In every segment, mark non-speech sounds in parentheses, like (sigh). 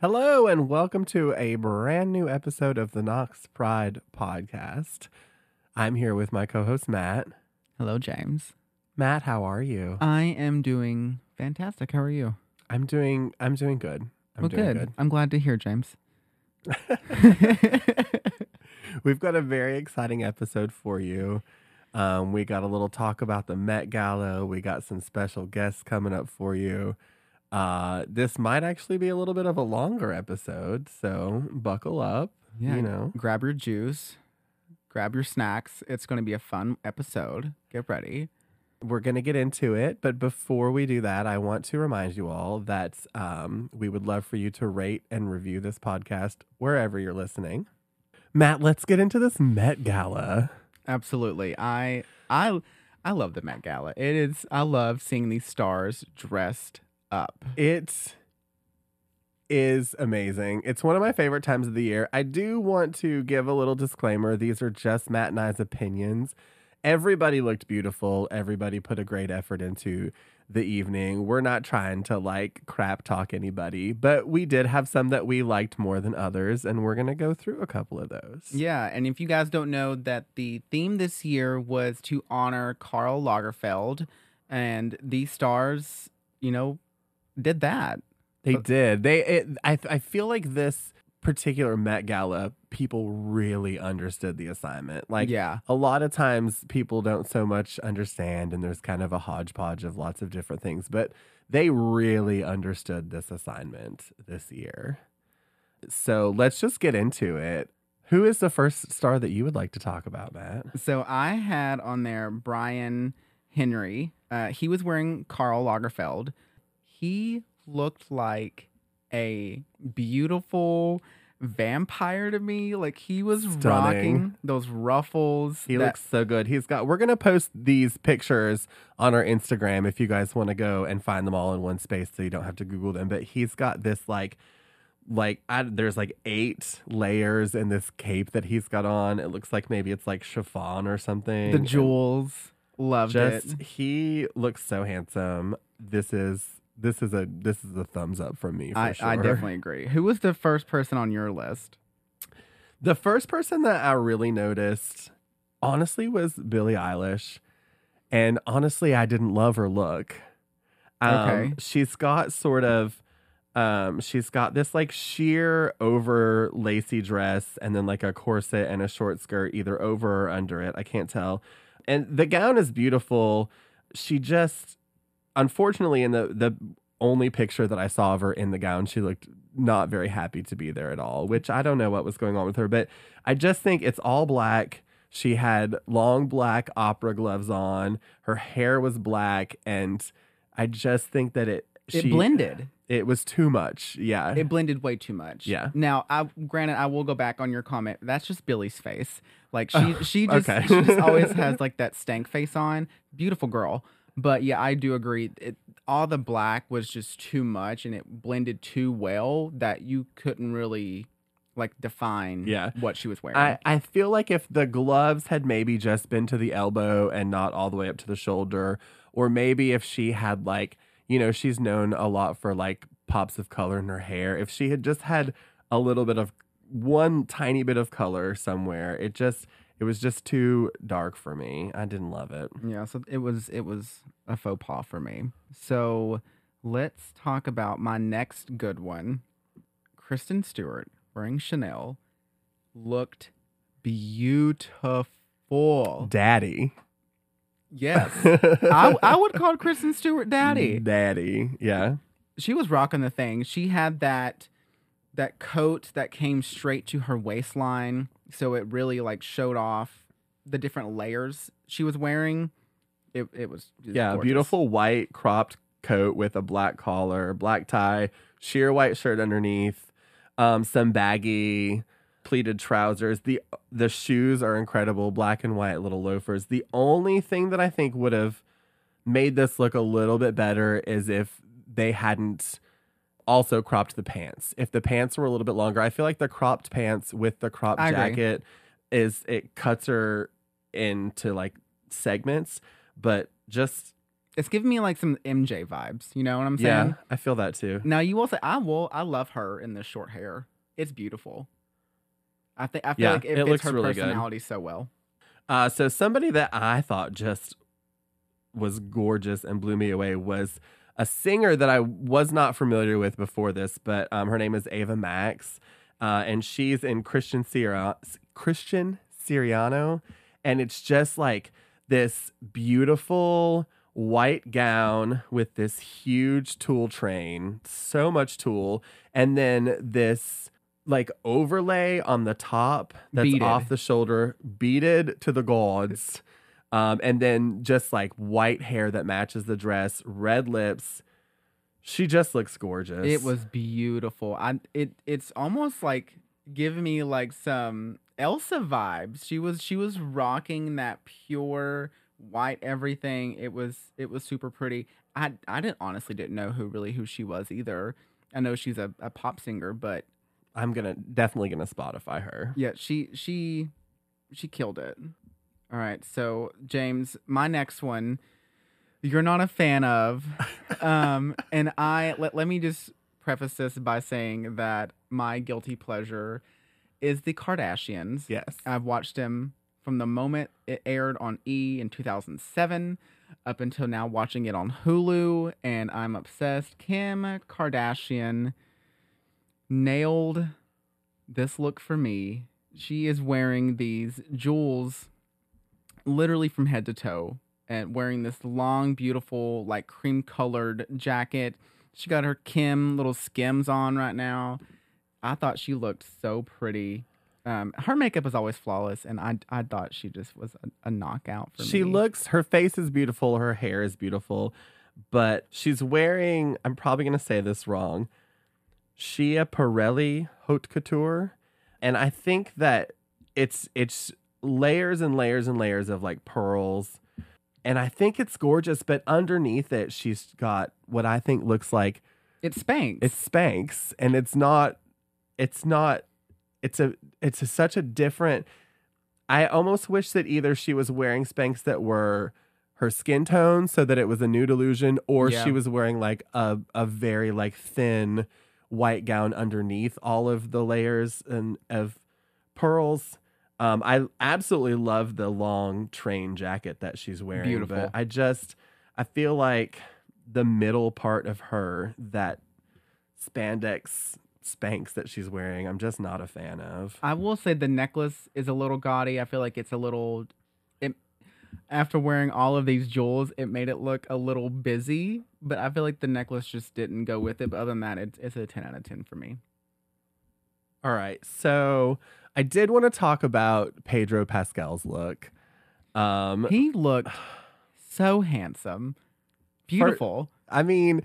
Hello, and welcome to a brand new episode of the Knox Pride podcast. I'm here with my co host, Matt. Hello, James. Matt, how are you? I am doing fantastic. How are you? I'm doing I'm doing good. I'm well, doing good. I'm glad to hear, James. (laughs) We've got a very exciting episode for you. Um, we got a little talk about the Met Gala. We got some special guests coming up for you. Uh, this might actually be a little bit of a longer episode, so buckle up. Yeah, You know, grab your juice, grab your snacks. It's going to be a fun episode. Get ready. we're going to get into it. But before we do that, I want to remind you all that um, we would love for you to rate and review this podcast wherever you're listening. Matt, let's get into this Met Gala. Absolutely. I I I love the Met Gala. It is. I love seeing these stars dressed up. It is amazing. It's one of my favorite times of the year. I do want to give a little disclaimer. These are just Matt and I's opinions. Everybody looked beautiful. Everybody put a great effort into the evening. We're not trying to like crap talk anybody, but we did have some that we liked more than others, and we're going to go through a couple of those. Yeah, and if you guys don't know that the theme this year was to honor Karl Lagerfeld, and these stars, you know, did that. They did. They. It, I. I feel like this particular Met Gala, people really understood the assignment. Like, yeah, a lot of times people don't so much understand, and there's kind of a hodgepodge of lots of different things. But they really understood this assignment this year. So let's just get into it. Who is the first star that you would like to talk about, Matt? So I had on there Brian Henry. Uh, he was wearing Karl Lagerfeld. He looked like a beautiful vampire to me. Like he was Stunning. rocking those ruffles. He that- looks so good. He's got. We're gonna post these pictures on our Instagram if you guys want to go and find them all in one space, so you don't have to Google them. But he's got this like, like I, there's like eight layers in this cape that he's got on. It looks like maybe it's like chiffon or something. the And jewels. Loved Just it. he looks so handsome. This is this is a this is a thumbs up from me. For I, sure. I definitely agree. Who was the first person on your list? The first person that I really noticed, honestly, was Billie Eilish. And honestly, I didn't love her look. Um, Okay. She's got sort of, um, she's got this like sheer over lacy dress and then like a corset and a short skirt, either over or under it. I can't tell. And the gown is beautiful. She just, unfortunately, in the, the only picture that I saw of her in the gown, she looked not very happy to be there at all, which I don't know what was going on with her, but I just think it's all black. She had long black opera gloves on. Her hair was black, and I just think that it It she- blended. It was too much. Yeah. It blended way too much. Yeah. Now, I granted, I will go back on your comment. That's just Billie's face. Like she, (laughs) she just, okay. she just (laughs) always has like that stank face on. Beautiful girl. But yeah, I do agree. It, all the black was just too much, and it blended too well that you couldn't really like define Yeah. what she was wearing. I, I feel like if the gloves had maybe just been to the elbow and not all the way up to the shoulder, or maybe if she had like, you know, she's known a lot for like pops of color in her hair. If she had just had a little bit of one tiny bit of color somewhere, it just it was just too dark for me. I didn't love it. Yeah, so it was it was a faux pas for me. So let's talk about my next good one. Kristen Stewart wearing Chanel looked beautiful. Daddy. Yes. (laughs) I, I would call Kristen Stewart daddy. Daddy. Yeah. She was rocking the thing. She had that that coat that came straight to her waistline, so it really like showed off the different layers she was wearing. It it was Yeah, gorgeous. beautiful white cropped coat with a black collar, black tie, sheer white shirt underneath, um, some baggy pleated trousers. The the shoes are incredible, black and white little loafers. The only thing that I think would have made this look a little bit better is if they hadn't also cropped the pants. If the pants were a little bit longer, I feel like the cropped pants with the cropped I agree. jacket is it cuts her into like segments, but just It's giving me like some MJ vibes. You know what I'm saying? Yeah, I feel that too. Now you will say I will. I love her in this short hair. It's beautiful. I think I feel Yeah, like it, it fits looks her really good. personality so well. Uh, so somebody that I thought just was gorgeous and blew me away was a singer that I was not familiar with before this, but um, her name is Ava Max, uh, and she's in Christian Siri- Christian Siriano, and it's just like this beautiful white gown with this huge tulle train, so much tulle, and then this like overlay on the top that's Beaded. off the shoulder, beaded to the gods. Um, and then just like white hair that matches the dress, red lips. She just looks gorgeous. It was beautiful. I it it's almost like giving me like some Elsa vibes. She was she was rocking that pure white everything. It was it was super pretty. I I didn't honestly didn't know who really who she was either. I know she's a, a pop singer, but I'm gonna definitely gonna Spotify her. yeah, she she she killed it. All right, so James, my next one, you're not a fan of, (laughs) um, and I let let me just preface this by saying that my guilty pleasure is the Kardashians. Yes. I've watched them from the moment it aired on E in 2007 up until now, watching it on Hulu, and I'm obsessed. Kim Kardashian nailed this look for me. She is wearing these jewels literally from head to toe and wearing this long, beautiful, like cream colored jacket. She got her Kim little skims on right now. I thought she looked so pretty. Um, her makeup is always flawless, and I I thought she just was a, a knockout for she me. looks her face is beautiful, her hair is beautiful, but she's wearing I'm probably gonna say this wrong. Schiaparelli haute couture. And I think that it's it's layers and layers and layers of like pearls. And I think it's gorgeous, but underneath it, she's got what I think looks like It's Spanx. it's Spanx, and it's not. It's not. It's a. It's a, such a different. I almost wish that either she was wearing Spanx that were her skin tone, so that it was a nude illusion, or Yeah. she was wearing like a a very like thin white gown underneath all of the layers and of pearls. Um, I absolutely love the long train jacket that she's wearing. Beautiful. But I just I feel like the middle part of her, that spandex spanks that she's wearing, I'm just not a fan of. I will say the necklace is a little gaudy. I feel like it's a little. It, after wearing all of these jewels, it made it look a little busy. But I feel like the necklace just didn't go with it. But other than that, it's it's a ten out of ten for me. All right. So I did want to talk about Pedro Pascal's look. Um, He looked (sighs) so handsome, beautiful. I mean,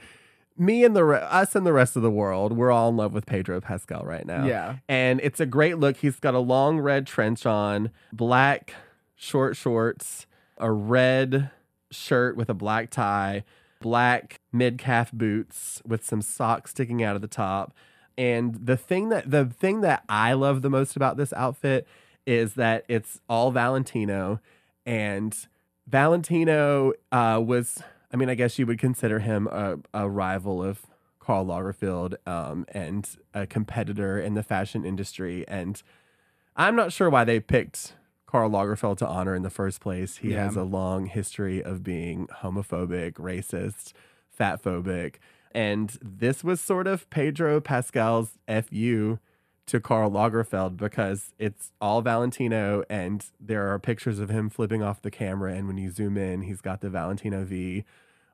me and the re- us and the rest of the world, we're all in love with Pedro Pascal right now. Yeah, and it's a great look. He's got a long red trench on, black short shorts, a red shirt with a black tie, black mid calf boots with some socks sticking out of the top. And the thing that the thing that I love the most about this outfit is that it's all Valentino, and Valentino uh, was. I mean, I guess you would consider him a, a rival of Karl Lagerfeld um, and a competitor in the fashion industry. And I'm not sure why they picked Karl Lagerfeld to honor in the first place. He Yeah. has a long history of being homophobic, racist, fatphobic. And this was sort of Pedro Pascal's FU to Karl Lagerfeld because it's all Valentino and there are pictures of him flipping off the camera. And when you zoom in, he's got the Valentino V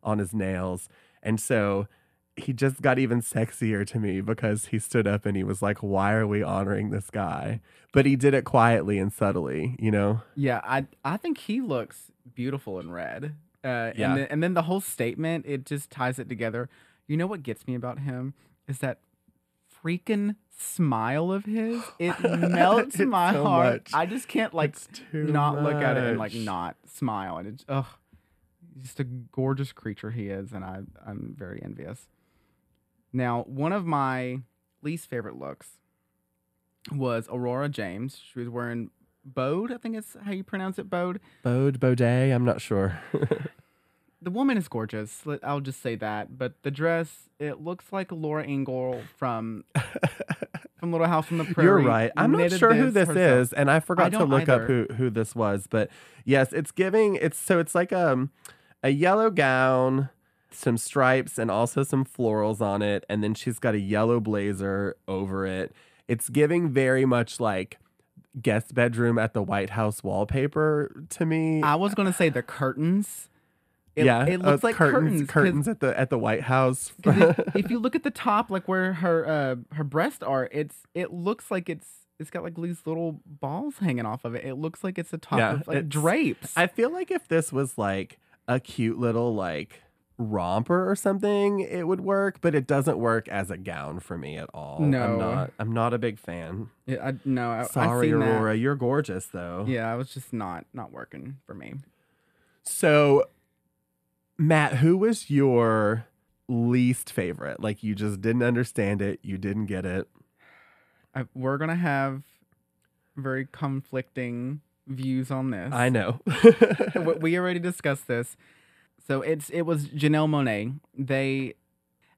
on his nails. And so he just got even sexier to me because he stood up and he was like, Why are we honoring this guy? But he did it quietly and subtly, you know? yeah. I I think he looks beautiful in red. Uh, Yeah. and then, and then the whole statement it just ties it together. You know what gets me about him is that freaking smile of his. (laughs) It melts my so heart. much. I just can't like not look at it and like not smile. And it's ugh, just a gorgeous creature he is, and I I'm very envious. Now, one of my least favorite looks was Aurora James. She was wearing Bode, I think it's how you pronounce it, Bode. Bode, Baudet, I'm not sure. (laughs) the woman is gorgeous. I'll just say that. But the dress, it looks like Laura Ingle from (laughs) from Little House on the Prairie. You're right. I'm not sure who this herself. is, and I forgot to don't look up who who this was. But yes, it's giving. It's so it's like um a yellow gown, some stripes, and also some florals on it, and then she's got a yellow blazer over it. It's giving very much like guest bedroom at the White House wallpaper to me. I was gonna say the curtains. It, yeah, it uh, looks like curtains, curtains. at the at the White House. (laughs) if, if you look at the top, like where her uh, her breasts are, it's it looks like it's it's got like these little balls hanging off of it. It looks like it's a top Yeah, of like drapes. I feel like if this was like a cute little like romper or something, it would work, but it doesn't work as a gown for me at all. No. I'm not I'm not a big fan. Yeah, I, no, I, Sorry, I seen that. Aurora, you're gorgeous though. Yeah, it was just not not working for me. So Matt, who was your least favorite? Like you just didn't understand it, you didn't get it. I, we're gonna have very conflicting views on this. I know. (laughs) we already discussed this. So it's it was Janelle Monáe. They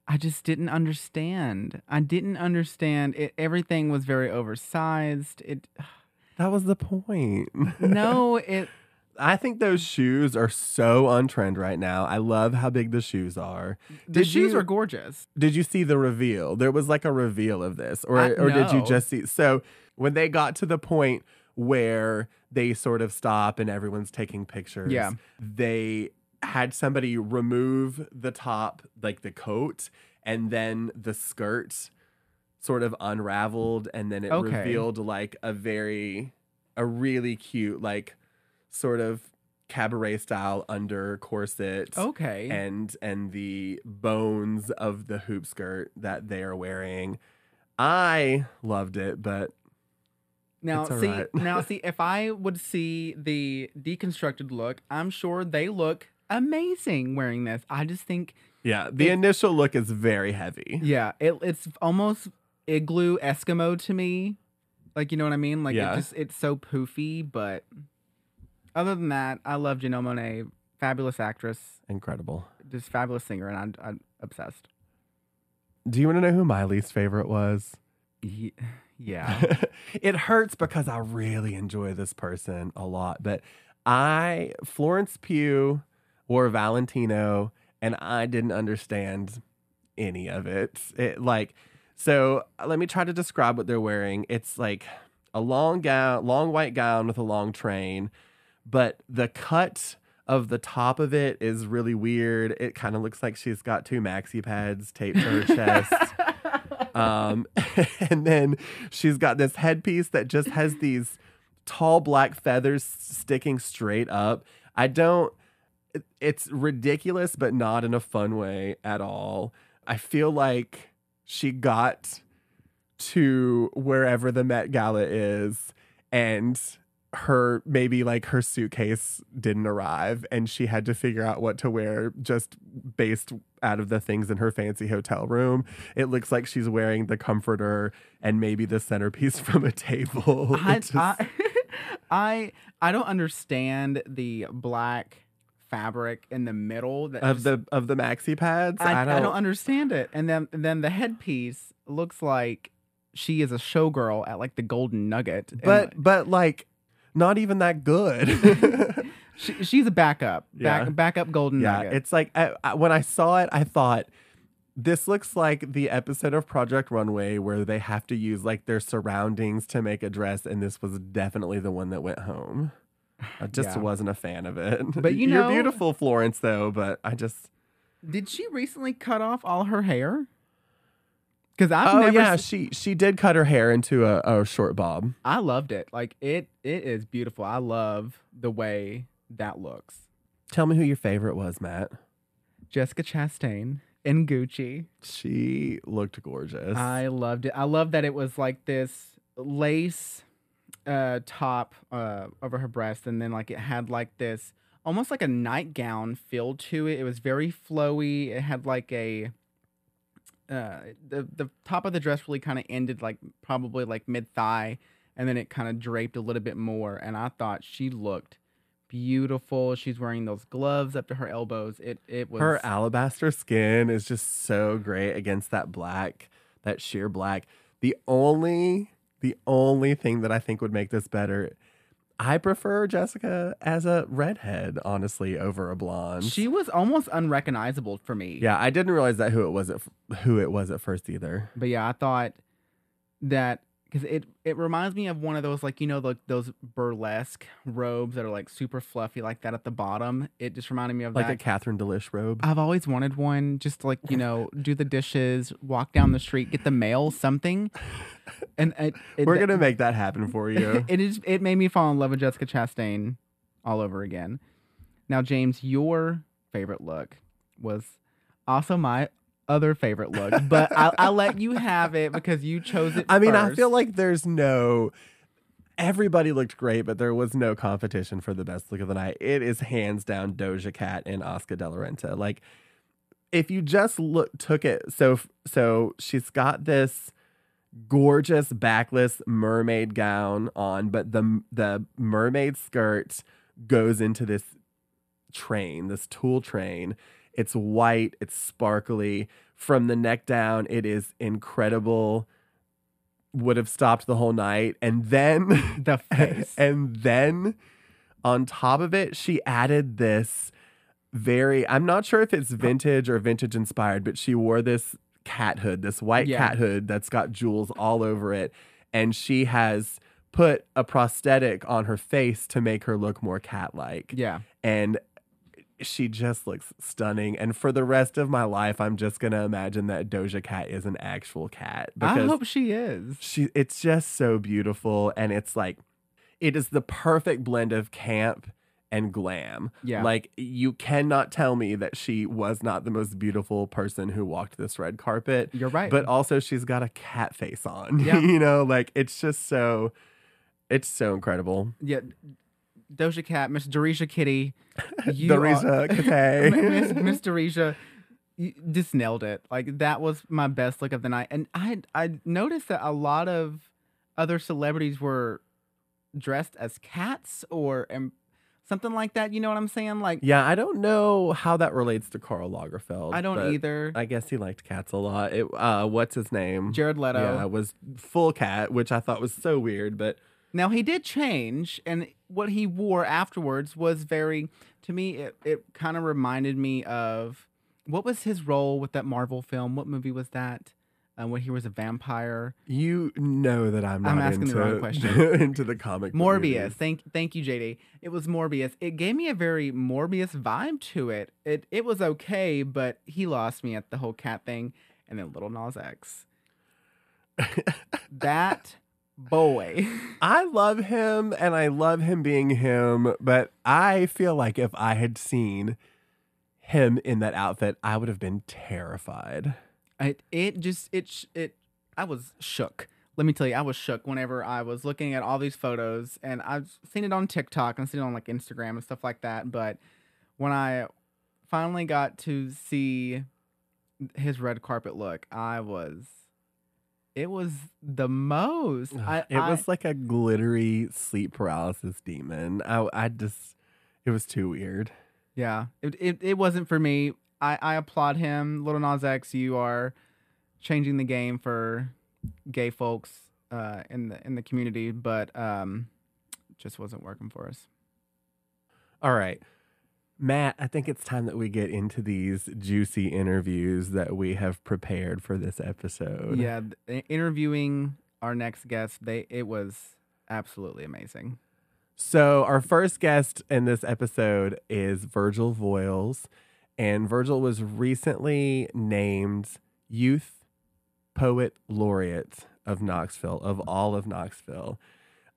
I just didn't understand. I didn't understand it everything was very oversized. It (sighs) that was the point. no, (laughs) it I think those shoes are so on trend right now. I love how big the shoes are. the Did shoes you- are gorgeous. Did you see the reveal? There was like a reveal of this, or I- or did you just see? So when they got to the point where they sort of stop and everyone's taking pictures, Yeah. they had somebody remove the top, like the coat, and then the skirt sort of unraveled, and then it Okay. revealed like a very, a really cute, like sort of cabaret style under corset Okay. and and the bones of the hoop skirt that they are wearing. I loved it, but Now see, alright. now (laughs) see, if I would see the deconstructed look, I'm sure they look amazing wearing this. I just think, yeah, the It- initial look is very heavy. yeah, it, it's almost igloo Eskimo to me. Like you know what I mean? Like Yeah. it just it's so poofy, but other than that, I love Janelle Monáe, fabulous actress, Incredible. just fabulous singer, and I'm, I'm obsessed. Do you want to know who my least favorite was? Ye- (sighs) Yeah, (laughs) it hurts because I really enjoy this person a lot, but I Florence Pugh wore Valentino and I didn't understand any of it. It like so uh, let me try to describe what they're wearing. It's like a long gown, long white gown with a long train, but the cut of the top of it is really weird. It kind of looks like she's got two maxi pads taped to her (laughs) chest. Um, (laughs) and then she's got this headpiece that just has these tall black feathers sticking straight up. I don't, it's ridiculous, but not in a fun way at all. I feel like she got to wherever the Met Gala is and her maybe like her suitcase didn't arrive and she had to figure out what to wear just based out of the things in her fancy hotel room. It looks like she's wearing the comforter and maybe the centerpiece (laughs) from a table. (laughs) I, just- I, (laughs) I I don't understand the black fabric in the middle that of just- the of the maxi pads. I, I, don't, I don't understand it. And then and then the headpiece looks like she is a showgirl at like the Golden Nugget. but like, but like not even that good. (laughs) she, she's a backup, back Yeah. backup Golden yeah, Nugget. it's like I, I, when I saw it, I thought this looks like the episode of Project Runway where they have to use like their surroundings to make a dress, and this was definitely the one that went home. I just Yeah. wasn't a fan of it. But you (laughs) you're beautiful, Florence, though. But I just Did she recently cut off all her hair? Because I've oh never. yeah, she she did cut her hair into a, a short bob. I loved it. Like it. It is beautiful. I love the way that looks. Tell me who your favorite was, Matt. Jessica Chastain in Gucci. She looked gorgeous. I loved it. I love that it was like this lace uh top uh over her breast and then like it had like this almost like a nightgown feel to it. It was very flowy. It had like a uh the the top of the dress really kind of ended like probably like mid thigh and then it kind of draped a little bit more and I thought she looked beautiful. She's wearing those gloves up to her elbows. It it was Her alabaster skin is just so great against that black, that sheer black. The only the only thing that I think would make this better, I prefer Jessica as a redhead, honestly, over a blonde. she was almost unrecognizable for me. yeah, I didn't realize that who it was at f- who it was at first either. But yeah, I thought that because it it reminds me of one of those like you know like those burlesque robes that are like super fluffy like that at the bottom. It just reminded me of Like that. a Catherine D'Lish robe. I've always wanted one, just to, like you know, do the dishes, walk down the street, get the mail, something. And it, it, We're gonna make that happen for you. (laughs) it is it made me fall in love with Jessica Chastain all over again. Now, James, your favorite look was also my other favorite look, but I'll, I'll let you have it because you chose it. (laughs) I mean, I feel like there's no. Everybody looked great, but there was no competition for the best look of the night. It is hands down Doja Cat and Oscar De La Renta. Like, if you just look, took it, so so she's got this gorgeous backless mermaid gown on, but the the mermaid skirt goes into this train, this tulle train. It's white, it's sparkly. From the neck down, it is incredible. Would have stopped the whole night. And then (laughs) the face. (laughs) and then on top of it, she added this very I'm not sure if it's vintage or vintage inspired, but she wore this cat hood, this white Yeah. cat hood that's got jewels all over it. And she has put a prosthetic on her face to make her look more cat like. yeah, And she just looks stunning. And for the rest of my life, I'm just gonna imagine that Doja Cat is an actual cat I hope she is. she it's just so beautiful and it's like it is the perfect blend of camp and glam. Yeah. Like you cannot tell me that she was not the most beautiful person who walked this red carpet. You're right. But also she's got a cat face on. (laughs) Yeah. you know, like it's just so it's so incredible. yeah, Doja Cat, Miss Dorisha Kitty, (laughs) you Dorisha are- (laughs) Miss Miss Dorisha, you just nailed it. Like that was my best look of the night, and I I noticed that a lot of other celebrities were dressed as cats or um, something like that. You know what I'm saying? Like Yeah, I don't know how that relates to Karl Lagerfeld. I don't either. I guess he liked cats a lot. It, uh, what's his name? Jared Leto. Yeah, was full cat, which I thought was so weird, but Now he did change, and what he wore afterwards was very. To me, it it kind of reminded me of what was his role with that Marvel film? What movie was that? Uh, when he was a vampire. you know that I'm not I'm asking the into, wrong (laughs) question. into the comic book Morbius. movies. Thank thank you, JD. It was Morbius. It gave me a very Morbius vibe to it. It it was okay, but he lost me at the whole cat thing. And then Lil Nas X. (laughs) that boy. (laughs) I love him and I love him being him, but I feel like if I had seen him in that outfit, I would have been terrified. It it just it it I was shook. Let me tell you, I was shook whenever I was looking at all these photos, and I've seen it on TikTok and seen it on like Instagram and stuff like that. But when I finally got to see his red carpet look, I was. It was the most. I, it I- was like a glittery sleep paralysis demon. I, I just, it was too weird. Yeah, it, it, it wasn't for me. I, I applaud him. Lil Nas X, you are changing the game for gay folks uh, in the in the community, but um, just wasn't working for us. All right. Matt, I think it's time that we get into these juicy interviews that we have prepared for this episode. Yeah, th- interviewing our next guest, they it was absolutely amazing. So, our first guest in this episode is Virgil Voiles, and Virgil was recently named Youth Poet Laureate of Knoxville, of all of Knoxville.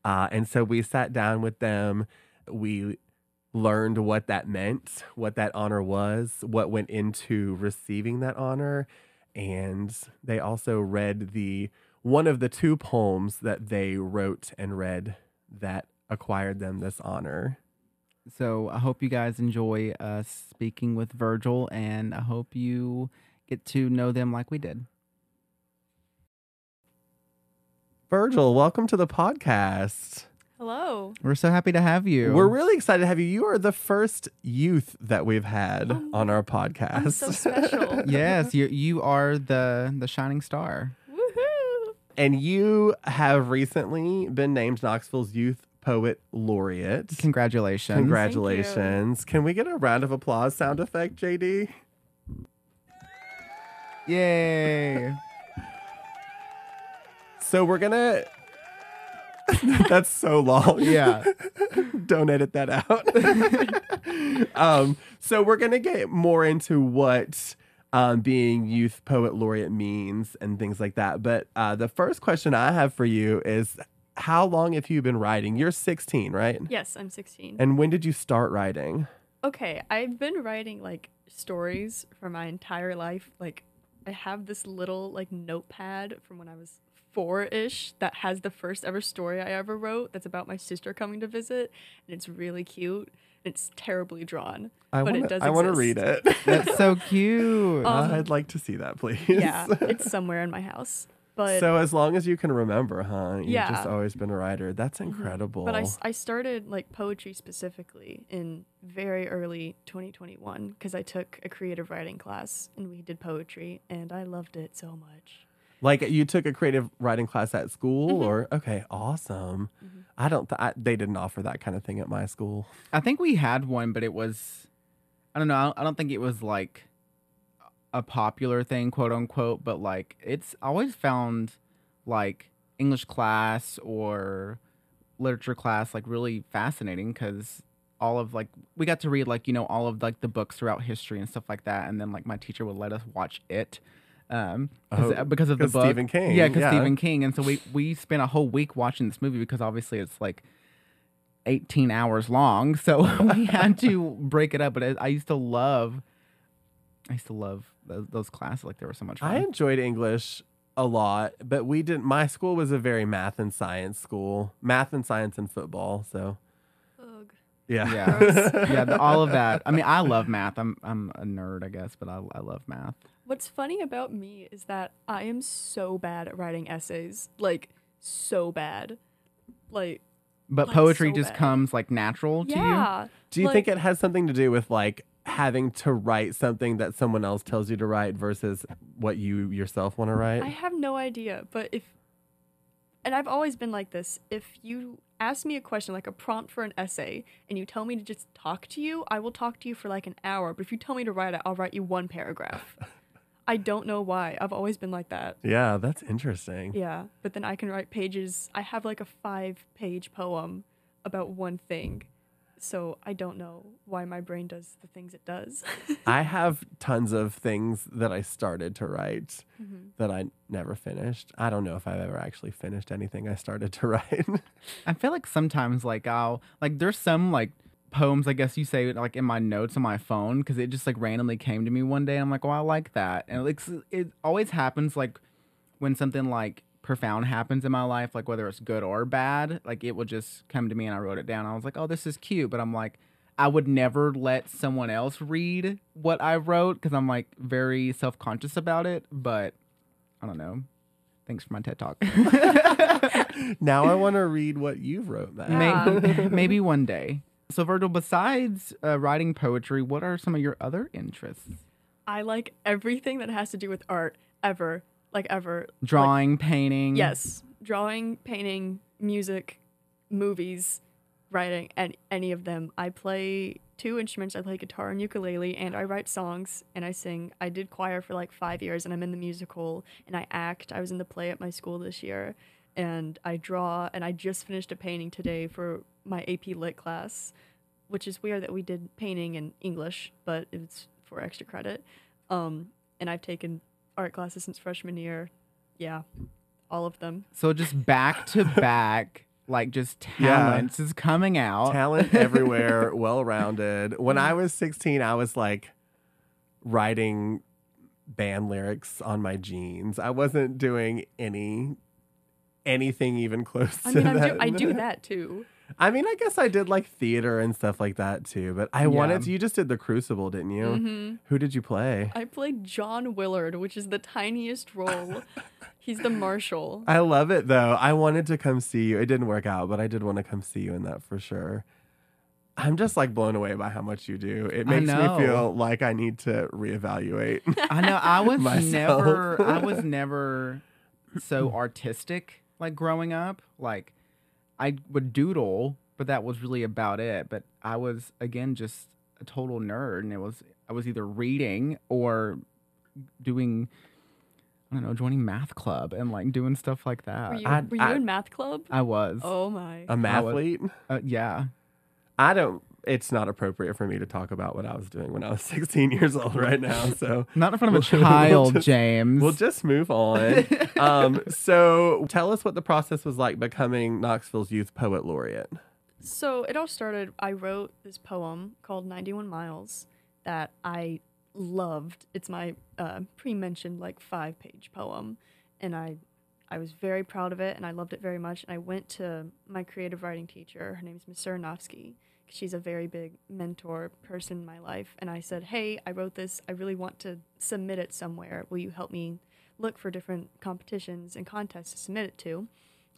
Uh, and so we sat down with them. We learned what that meant, what that honor was, what went into receiving that honor. And they also read the one of the two poems that they wrote and read that acquired them this honor. So I hope you guys enjoy us speaking with Virgil, and I hope you get to know them like we did. Virgil, welcome to the podcast. Hello. We're so happy to have you. We're really excited to have you. You are the first youth that we've had Oh, on our podcast. I'm so special. (laughs) yes, you you are the the shining star. Woohoo! and you have recently been named Knoxville's Youth Poet Laureate. Congratulations. Congratulations. Can we get a round of applause sound effect, JD? Yay. So we're gonna. (laughs) That's so long. Yeah. (laughs) Don't edit that out. (laughs) um, so we're gonna get more into what um, being youth poet laureate means and things like that. But uh, the first question I have for you is, how long have you been writing? You're 16, right? Yes, I'm 16. And when did you start writing? Okay, I've been writing like stories for my entire life. Like, I have this little like notepad from when I was four ish that has the first ever story I ever wrote that's about my sister coming to visit. And it's really cute. It's terribly drawn. I But it wanna- does I want to read it. (laughs) That's so cute. Um, I'd like to see that, please. Yeah, (laughs) it's somewhere in my house. But so as long as you can remember, huh? You've Yeah. just always been a writer. That's incredible. But I started like poetry specifically in very early 2021 because I took a creative writing class and we did poetry and I loved it so much. Like you took a creative writing class at school, Mhm. or okay, awesome. Mhm. I don't. Th- I, they didn't offer that kind of thing at my school. I think we had one, but it was, I don't know. I don't, I don't think it was like a popular thing, quote unquote. But like, it's I always found like English class or literature class like really fascinating because all of like we got to read like you know all of like the books throughout history and stuff like that, and then like my teacher would let us watch it. Um, 'cause- Oh, because of the book, Stephen King, yeah, because yeah. Stephen King, and so we we spent a whole week watching this movie because obviously it's like 18 hours long. So (laughs) we had to break it up. But I, I used to love, I used to love those, those classes. Like they were so much fun. I enjoyed English a lot, but we didn't. My school was a very math and science school, math and science and football. So Ugh. yeah, yeah, (laughs) yeah, the, all of that. I mean, I love math. I'm I'm a nerd, I guess, but I I love math. What's funny about me is that I am so bad at writing essays. Like, so bad. Like, But Like, poetry so just bad. comes like natural to you. yeah. Do you Like- think it has something to do with like having to write something that someone else tells you to write versus what you yourself want to write? I have no idea, but if and I've always been like this, if you ask me a question like a prompt for an essay and you tell me to just talk to you, I will talk to you for like an hour, but if you tell me to write it, I'll write you one paragraph. (laughs) I don't know why. I've always been like that. yeah, that's interesting. Yeah, but then I can write pages. I have like a 5-page poem about one thing. So I don't know why my brain does the things it does. (laughs) I have tons of things that I started to write Mhm. that I never finished. I don't know if I've ever actually finished anything I started to (laughs) write. I feel like sometimes like I'll like there's some like poems I guess you say like in my notes on my phone because it just like randomly came to me one day. I'm like, oh, I like that, and like s- it always happens like when something like profound happens in my life, like whether it's good or bad, like it will just come to me and I wrote it down. I was like, oh, this is cute, but I'm like. I would never let someone else read what I wrote because I'm like very self conscious about it. But I don't know. Thanks for my TED talk. (laughs) (laughs) now I want to read what you wrote, Matt. Maybe, (laughs) maybe one day. So, Virgil, besides uh, writing poetry, what are some of your other interests? I like everything that has to do with art ever, like ever. Like, Drawing, painting. yes, drawing, painting, music, movies, writing, and any of them. I play two instruments. I play guitar and ukulele, and I write songs and I sing. I did choir for like five years, and I'm in the musical, and I act. I was in the play at my school this year, and I draw, and I just finished a painting today for my AP Lit class, which is weird that we did painting in English, but it's for extra credit. Um, and I've taken art classes since freshman year. Yeah, all of them. So, just back to (laughs) back, like just Yeah. talents is coming out. Talent (laughs) everywhere, well rounded. When I was 16, I was like writing band lyrics on my jeans. I wasn't doing any anything even close I to mean, I'm do, I do that too. I mean, I guess I did like theater and stuff like that too, but I wanted to. You just did the Crucible, didn't you? Mm-hmm. Who did you play? I played John Willard, which is the tiniest role. (laughs) He's the marshal. I love it though. I wanted to come see you. It didn't work out, but I did want to come see you in that for sure. I'm just like blown away by how much you do. It makes me feel like I need to reevaluate. I know. I (laughs) was Myself. never. I was (laughs) never so artistic. Like growing up, like I would doodle, but that was really about it. But I was again just a total nerd, and it was I was either reading or doing. I don't know, joining math club and like doing stuff like that. Were you, I- were you I- in math club? I was. Oh my. A mathlete? Uh, yeah. I don't. It's not appropriate for me to talk about what I was doing when I was (laughs) 16 years old right now. So (laughs) Not in front of a (laughs) We'll- we'll child, just- James. We'll just move on. um, so tell us what the process was like becoming Knoxville's Youth Poet Laureate. So it all started. I wrote this poem called 91 Miles that I loved. It's my uh, pre-mentioned like five-page poem, and I I was very proud of it, and I loved it very much. And I went to my creative writing teacher. Her name's Miss Saranovsky. She's a very big mentor person in my life, and I said, "Hey, I wrote this. I really want to submit it somewhere. Will you help me look for different competitions and contests to submit it to?"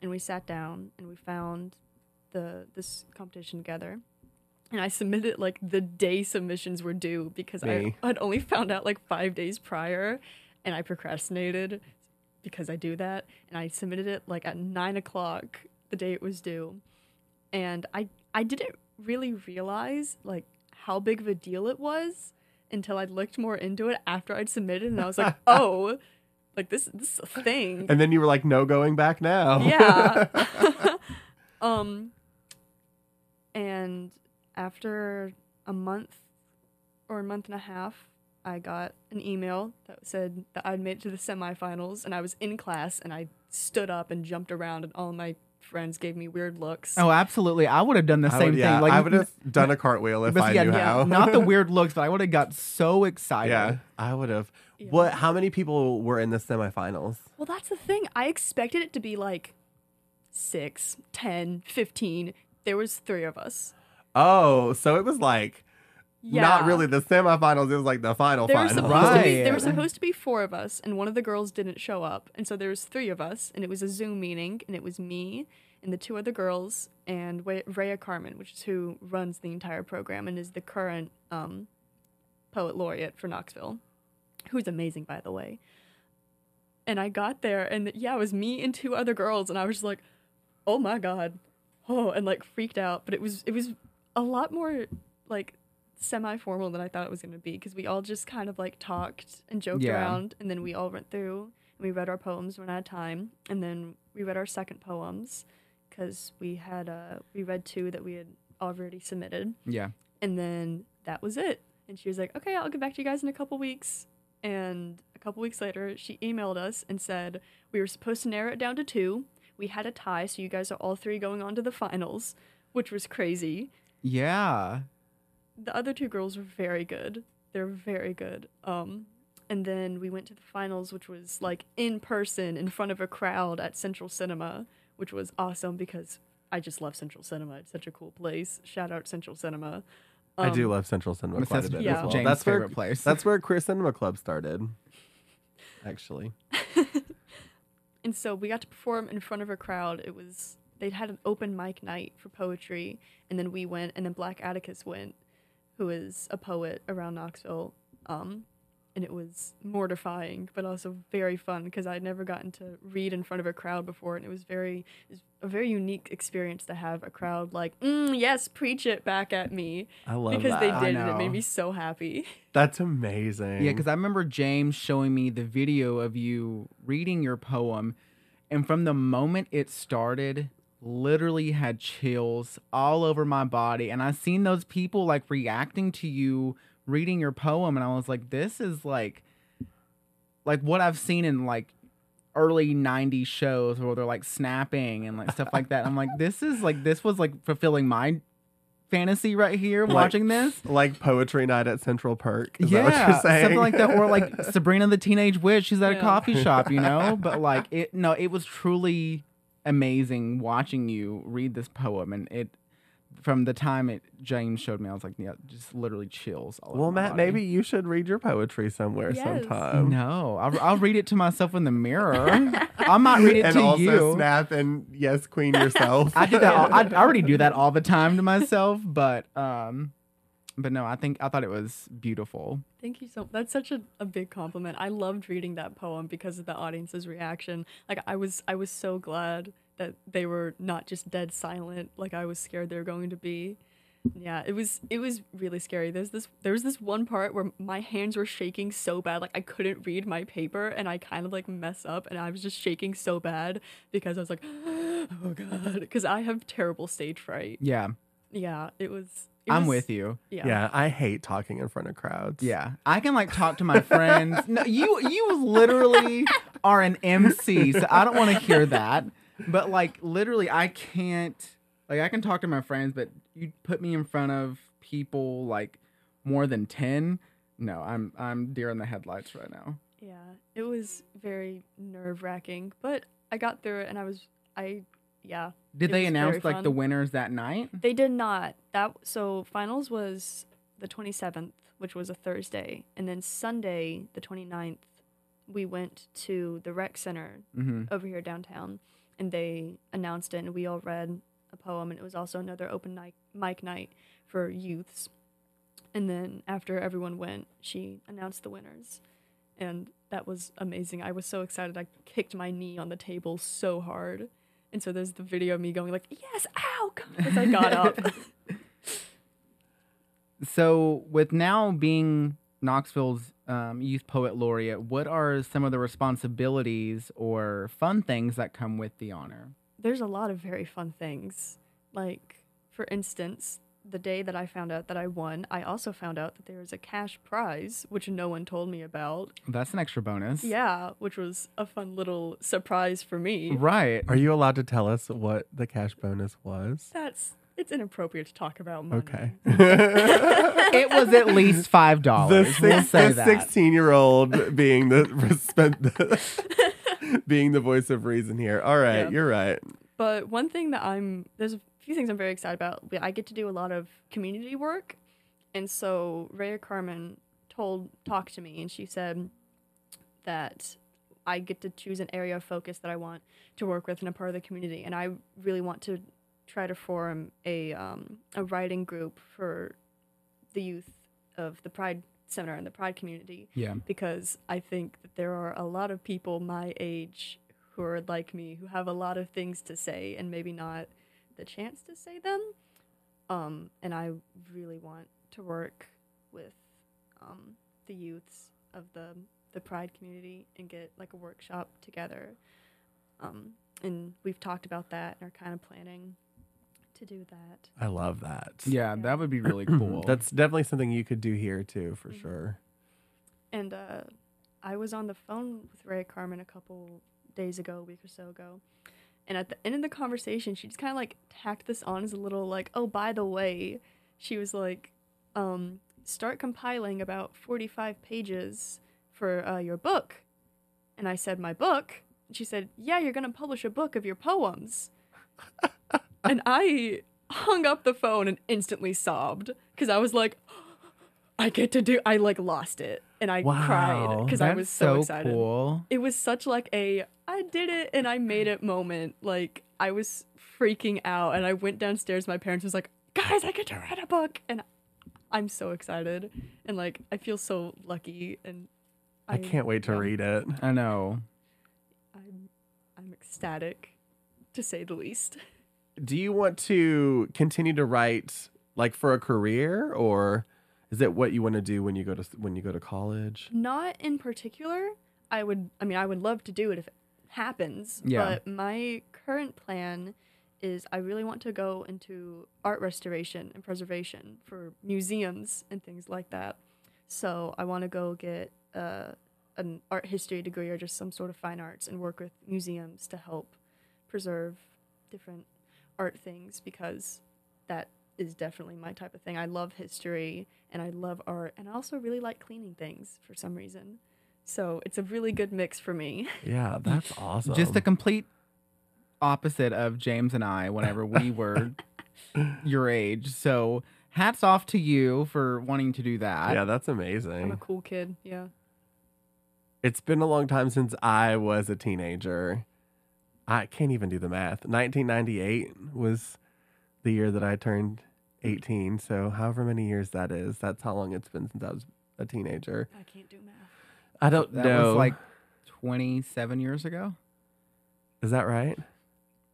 And we sat down and we found the this competition together. And I submitted it, like the day submissions were due because Me. I had only found out like five days prior and I procrastinated because I do that. And I submitted it like at nine o'clock the day it was due. And I I didn't really realize like how big of a deal it was until I looked more into it after I'd submitted and I was like, (laughs) oh, like this this is a thing And then you were like, no going back now. yeah. (laughs) (laughs) um and after a month or a month and a half, I got an email that said that I'd made it to the semifinals and I was in class and I stood up and jumped around and all my friends gave me weird looks. oh, absolutely. I would have done the I same would, yeah, thing. Like I would have (laughs) done a cartwheel if but I yeah, knew yeah, how. (laughs) not the (laughs) weird looks, but I would have got so excited. yeah, I would have. Yeah. What? How many people were in the semifinals? Well, that's the thing. I expected it to be like six, ten, fifteen. There was three of us. Oh, so it was like Yeah. not really the semifinals. It was like the final There were, final. supposed to be, there were supposed to be four of us, and one of the girls didn't show up, and so there was three of us, and it was a Zoom meeting, and it was me and the two other girls and Wa- Rhea Carmon, which is who runs the entire program and is the current um, poet laureate for Knoxville, who's amazing, by the way. And I got there, and yeah, it was me and two other girls, and I was just like, "Oh my god!" Oh, and like freaked out. But it was it was a lot more like semi-formal than I thought it was going to be because we all just kind of like talked and joked Yeah. around, and then we all went through and we read our poems when I had time, and then we read our second poems because we had uh we read two that we had already submitted, Yeah. and then that was it. And she was like, "Okay, I'll get back to you guys in a couple weeks." And a couple weeks later, she emailed us and said we were supposed to narrow it down to two. We had a tie, so you guys are all three going on to the finals, which was crazy. Yeah. The other two girls were very good. They're very good. Um, and then we went to the finals, which was like in person in front of a crowd at Central Cinema, which was awesome because I just love Central Cinema. It's such a cool place. Shout out Central Cinema. I do Um, love Central Cinema quite a That's bit yeah. as well. James' that's where favorite place. that's where Queer Cinema Club started. Actually, (laughs) And so we got to perform in front of a crowd. It was they had an open mic night for poetry, and then we went, and then Black Atticus went, who is a poet around Knoxville. Um, and it was mortifying, but also very fun because I'd never gotten to read in front of a crowd before, and it was very, it was a very unique experience to have a crowd like, mm, yes, preach it back at me I love because that. they did, and it made me so happy. That's amazing. Yeah, because I remember James showing me the video of you reading your poem, and from the moment it started, literally had chills all over my body. And I seen those people like reacting to you reading your poem, and I was like, this is like, like what I've seen in like early 90s shows where they're like snapping and like stuff like that. I'm like, this is like, this was like fulfilling my fantasy right here Like- watching this. like poetry night at Central Park. Is yeah, that what you're saying? something like that, or like (laughs) Sabrina the Teenage Witch. She's at a coffee shop, you know. (laughs) But like it, no, it was truly amazing watching you read this poem, and it from the time it James showed me, I was like, yeah, just literally chills. All Well, Matt, body. maybe you should read your poetry somewhere Yes. sometime. No, I'll, I'll read it to myself in the mirror. (laughs) I might read it to you, and to also you. snap and yes, queen yourself. (laughs) I do that. All, I, I already do that (laughs) all the time to myself, but um, but no, I think I thought it was beautiful. Thank you so. That's such a, a big compliment. I loved reading that poem because of the audience's reaction. Like I was I was so glad that they were not just dead silent like I was scared they were going to be. Yeah, it was it was really scary. There's this there was this one part where my hands were shaking so bad like I couldn't read my paper and I kind of like mess up and I was just shaking so bad because I was like (gasps) oh god because I have terrible stage fright. Yeah, Yeah, it was it I'm was- with you. Yeah. yeah, I hate talking in front of crowds. Yeah, I can like talk to my friends. (laughs) No, you you literally are an MC, so I don't want to hear that. But like literally, I can't. Like I can talk to my friends, but you put me in front of people like more than ten. No, I'm I'm deer in the headlights right now. Yeah, it was very nerve wracking, but I got through it and I was I yeah. Did It they announce like fun. the winners that night? They did not. That so finals was the 27th, which was a Thursday, and then Sunday, the 29th, we went to the rec center Mm-hmm. over here downtown and they announced it and we all read a poem and it was also another open night mic night for youths. And then after everyone went, she announced the winners. And that was amazing. I was so excited. I kicked my knee on the table so hard. And so there's the video of me going like, "Yes, ow!" as I got up. (laughs) So, with now being Knoxville's um, Youth Poet Laureate, what are some of the responsibilities or fun things that come with the honor? there's a lot of very fun things. Like, for instance, the day that I found out that I won, I also found out that there was a cash prize, which no one told me about. That's an extra bonus. Yeah, which was a fun little surprise for me. Right. Are you allowed to tell us what the cash bonus was? That's it's inappropriate to talk about money. Okay. (laughs) (laughs) it was at least five the dollars. We'll six, say the that. 16 year old being the, (laughs) respe- being the voice of reason here. All right, Yeah. you're right. But one thing that I'm there's a few things I'm very excited about. I get to do a lot of community work, and so Rhea Carmon told talked to me, and she said that I get to choose an area of focus that I want to work with and a part of the community, and I really want to try to form a um, a writing group for the youth of the Pride Center and the Pride community Yeah. because I think that there are a lot of people my age who are like me who have a lot of things to say and maybe not the chance to say them. Um, and I really want to work with um, the youths of the the Pride community and get like a workshop together. Um, and we've talked about that and are kind of planning to do that. I love that. Yeah, Yeah. that would be really (clears throat) cool. That's definitely something you could do here too, for Mhm. sure. And uh, I was on the phone with Rhea Carmon a couple days ago, a week or so ago. And at the end of the conversation, she just kind of like tacked this on as a little like, oh, by the way, she was like, um, start compiling about 45 pages for uh, your book. And I said, my book? And she said, yeah, you're going to publish a book of your poems. (laughs) and I hung up the phone and instantly sobbed because I was like, (gasps) I get to do. I like lost it and I cried because I was so, excited. cool. It was such like a I did it and I made it moment. Like I was freaking out and I went downstairs. My parents was like, guys, I get to write a book and I'm so excited and like I feel so lucky and I, can't wait to yeah, read it. I know. I'm I'm ecstatic, to say the least. Do you want to continue to write like for a career or is it what you want to do when you go to when you go to college? Not in particular. I would. I mean, I would love to do it if it happens. Yeah. But my current plan is I really want to go into art restoration and preservation for museums and things like that. So I want to go get uh, an art history degree or just some sort of fine arts and work with museums to help preserve different art things because that is definitely my type of thing. I love history and I love art and I also really like cleaning things for some reason. So it's a really good mix for me. Yeah, (laughs) that's awesome. Just the complete opposite of James and I whenever we (laughs) were your age. So hats off to you for wanting to do that. yeah, that's amazing. I'm a cool kid. Yeah. It's been a long time since I was a teenager. I can't even do the math. 1998 was the year that I turned 18. So, however many years that is, that's how long it's been since I was a teenager. I can't do math. I don't That know. was like 27 years ago. is that right?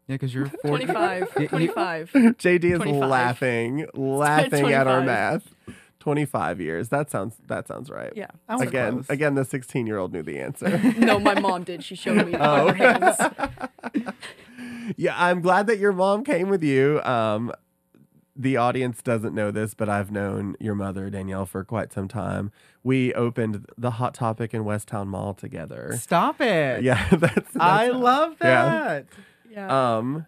Yeah, because you're (laughs) 40. 25. (laughs) You- you- 25. (laughs) JD is 25. laughing, laughing at our math. 25 years. That sounds that sounds right. Yeah. Again, close. again, the 16 year old knew the answer. No, my mom did. She showed me Oh. hands. yeah, I'm glad that your mom came with you. Um, the audience doesn't know this, but I've known your mother, Danielle, for quite some time. We opened the Hot Topic in West Town Mall together. Stop it. (laughs) Yeah, that's, that's I love that. Yeah. Um,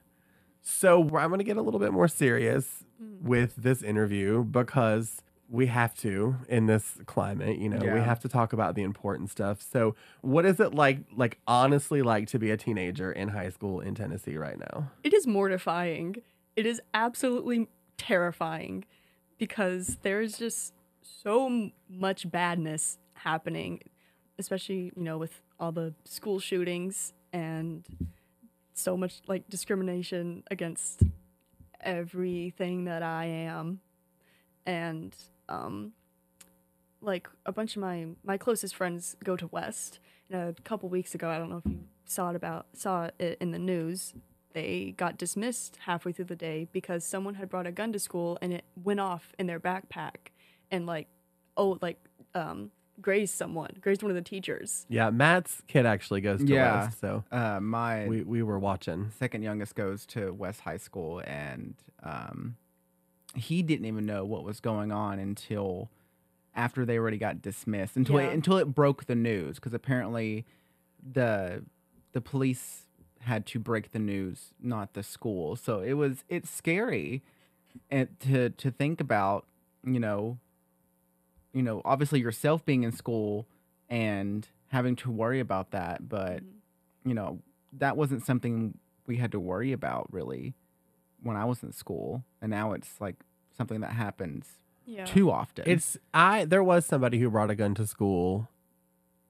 so I'm going to get a little bit more serious with this interview because we have to in this climate. You know, we have to talk about the important stuff. So, what is it like, like honestly, like to be a teenager in high school in Tennessee right now? It is mortifying. It is absolutely terrifying because there is just so much badness happening, especially, you know, with all the school shootings and so much like discrimination against everything that I am. And um like a bunch of my my closest friends go to West. And a couple weeks ago, I don't know if you saw it about saw it in the news they got dismissed halfway through the day because someone had brought a gun to school and it went off in their backpack and like oh like um grazed someone grazed one of the teachers Yeah, Matt's kid actually goes to Yeah. West, so Uh, my we, we were watching. second youngest goes to West High School, and um, he didn't even know what was going on until after they already got dismissed. Until Yeah. it, until it broke the news, because apparently the the police had to break the news, not the school. So it was it's scary, and to to think about, you know, you know, obviously yourself being in school and having to worry about that, but mm-hmm. you know, that wasn't something we had to worry about really when I was in school. And now it's like something that happens yeah too often. It's I there was somebody who brought a gun to school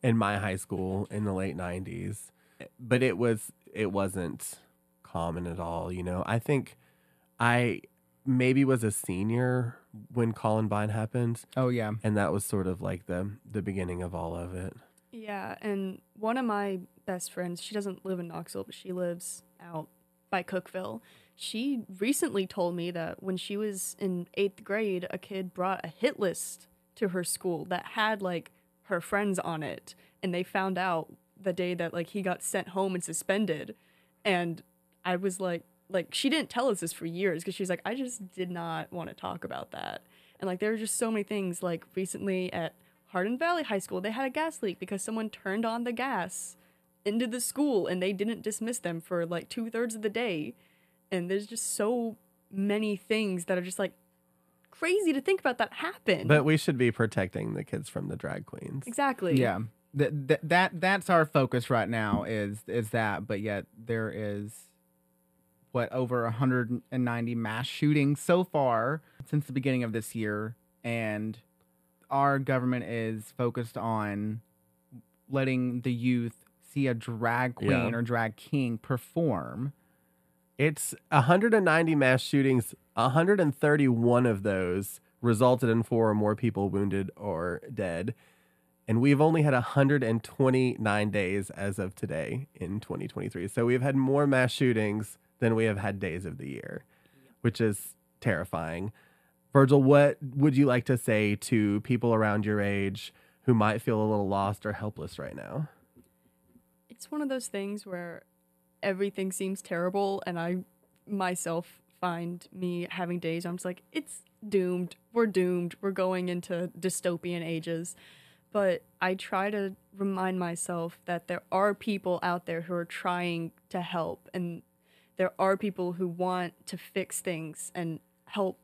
in my high school in the late 90s. But it was it wasn't common at all, you know. I think I maybe was a senior when Columbine happened oh yeah. and that was sort of like the the beginning of all of it. yeah and one of my best friends she doesn't live in knoxville but she lives out by Cookeville she recently told me that when she was in eighth grade a kid brought a hit list to her school that had like her friends on it and they found out the day that like he got sent home and suspended. And i was like like she didn't tell us this for years because she's like i just did not want to talk about that. And like there are just so many things like recently at hardin valley high school they had a gas leak because someone turned on the gas into the school and they didn't dismiss them for like two-thirds of the day. And there's just so many things that are just like crazy to think about that happen. But we should be protecting the kids from the drag queens. exactly. Yeah. That, that that that's our focus right now is is that but yet there is what over 190 mass shootings so far since the beginning of this year and our government is focused on letting the youth see a drag queen Yeah. or drag king perform It's 190 mass shootings. 131 of those resulted in four or more people wounded or dead. And we've only had 129 days as of today in 2023. So we've had more mass shootings than we have had days of the year, which is terrifying. Virgil, what would you like to say to people around your age who might feel a little lost or helpless right now? it's one of those things where everything seems terrible and i myself find me having days where i'm just like it's doomed we're doomed we're going into dystopian ages but i try to remind myself that there are people out there who are trying to help and there are people who want to fix things and help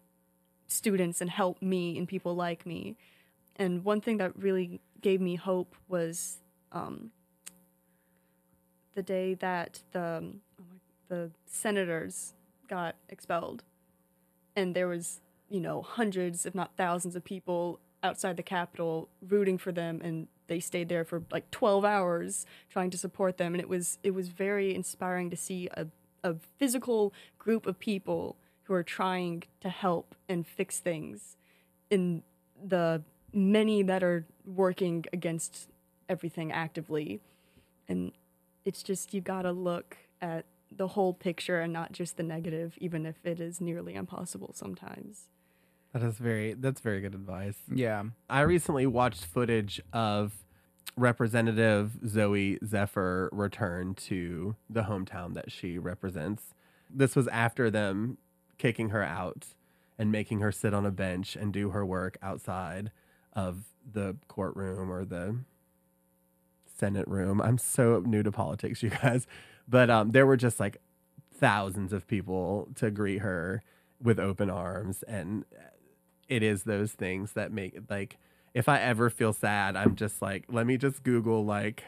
students and help me and people like me. And one thing that really gave me hope was um, the day that the um, the senators got expelled, and there was you know hundreds if not thousands of people outside the capitol rooting for them and they stayed there for like 12 hours trying to support them. And it was it was very inspiring to see a, a physical group of people who are trying to help and fix things in the many that are working against everything actively. And it's just you gotta look at the whole picture and not just the negative even if it is nearly impossible sometimes That is very that's very good advice. Yeah. I recently watched footage of Representative Zooey Zephyr return to the hometown that she represents. This was after them kicking her out and making her sit on a bench and do her work outside of the courtroom or the Senate room. I'm so new to politics, you guys. But um, there were just like thousands of people to greet her with open arms. And it is those things that make like, if I ever feel sad, I'm just like, let me just Google like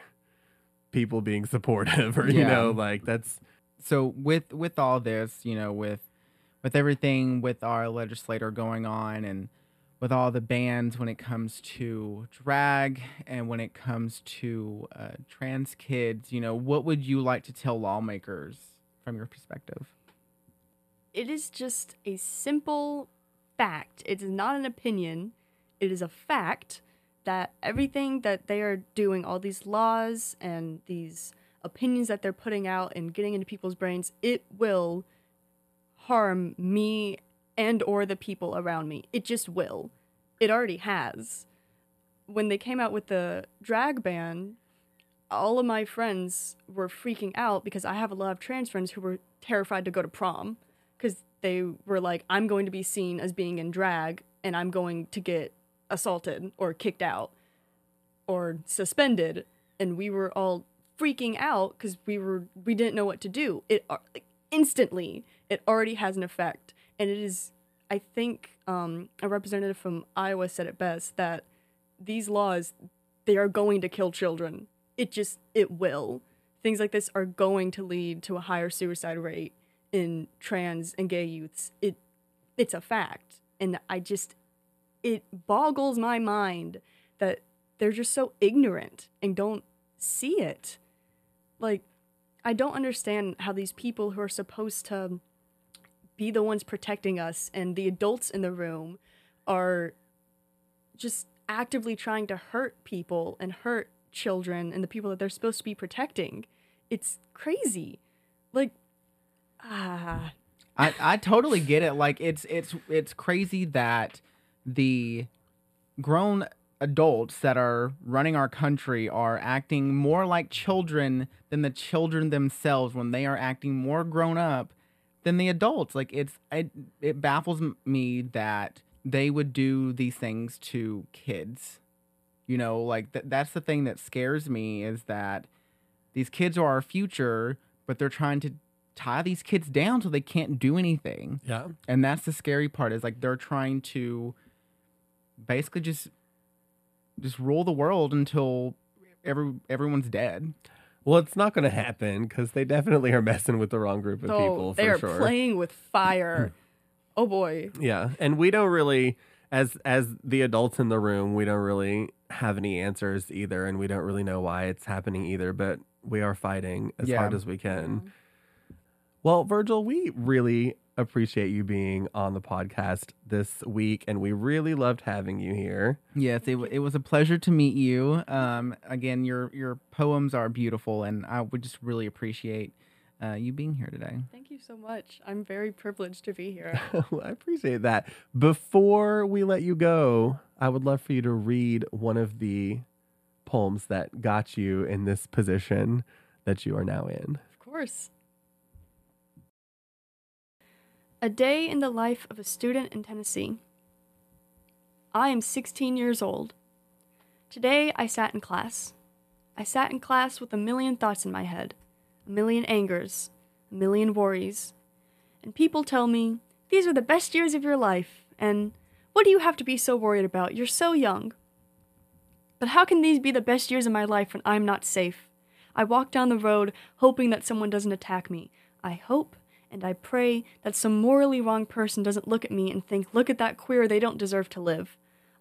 people being (laughs) supportive or, you Yeah. know, like that's, so with with all this you know with with everything with our legislator going on and with all the bans when it comes to drag and when it comes to uh, trans kids you know what would you like to tell lawmakers from your perspective it is just a simple fact. It is not an opinion. It is a fact that everything that they are doing, all these laws and these opinions that they're putting out and getting into people's brains, it will harm me and or the people around me. It just will. It already has. When they came out with the drag ban, all of my friends were freaking out because I have a lot of trans friends who were terrified to go to prom because they were like, I'm going to be seen as being in drag and I'm going to get assaulted or kicked out or suspended. And we were all freaking out because we were we didn't know what to do. It like, instantly it already has an effect, and it is. I think um, a representative from Iowa said it best that these laws they are going to kill children. It just it will. Things like this are going to lead to a higher suicide rate in trans and gay youths. It it's a fact. And I just it boggles my mind that they're just so ignorant and don't see it. Like I don't understand how these people who are supposed to be the ones protecting us and the adults in the room are just actively trying to hurt people and hurt children and the people that they're supposed to be protecting. It's crazy. Like ah (sighs) I, I totally get it. Like it's it's it's crazy that the grown adults that are running our country are acting more like children than the children themselves when they are acting more grown up than the adults. Like it's it, it baffles me that they would do these things to kids. You know, like th- that's the thing that scares me is that these kids are our future, but they're trying to tie these kids down so they can't do anything. yeah. And that's the scary part is like they're trying to basically just just rule the world until every everyone's dead. Well, it's not going to happen because they definitely are messing with the wrong group of oh, people They are sure. playing with fire. Hmm. oh boy. Yeah, and we don't really, as as the adults in the room, we don't really have any answers either, and we don't really know why it's happening either. But we are fighting as Yeah. hard as we can. Mm-hmm. Well, Virgil, we really appreciate you being on the podcast this week, and we really loved having you here. Yes, it, wa- it was a pleasure to meet you. Um, again, your your poems are beautiful, and I would just really appreciate uh, you being here today. Thank you so much. I'm very privileged to be here. (laughs) I appreciate that. Before we let you go, I would love for you to read one of the poems that got you in this position that you are now in. Of course. A day in the life of a student in Tennessee. I am 16 years old. Today I sat in class. I sat in class with a million thoughts in my head, a million angers, a million worries. And people tell me, these are the best years of your life, and what do you have to be so worried about? You're so young. But how can these be the best years of my life when I'm not safe? I walk down the road hoping that someone doesn't attack me. I hope And I pray that some morally wrong person doesn't look at me and think, look at that queer, they don't deserve to live.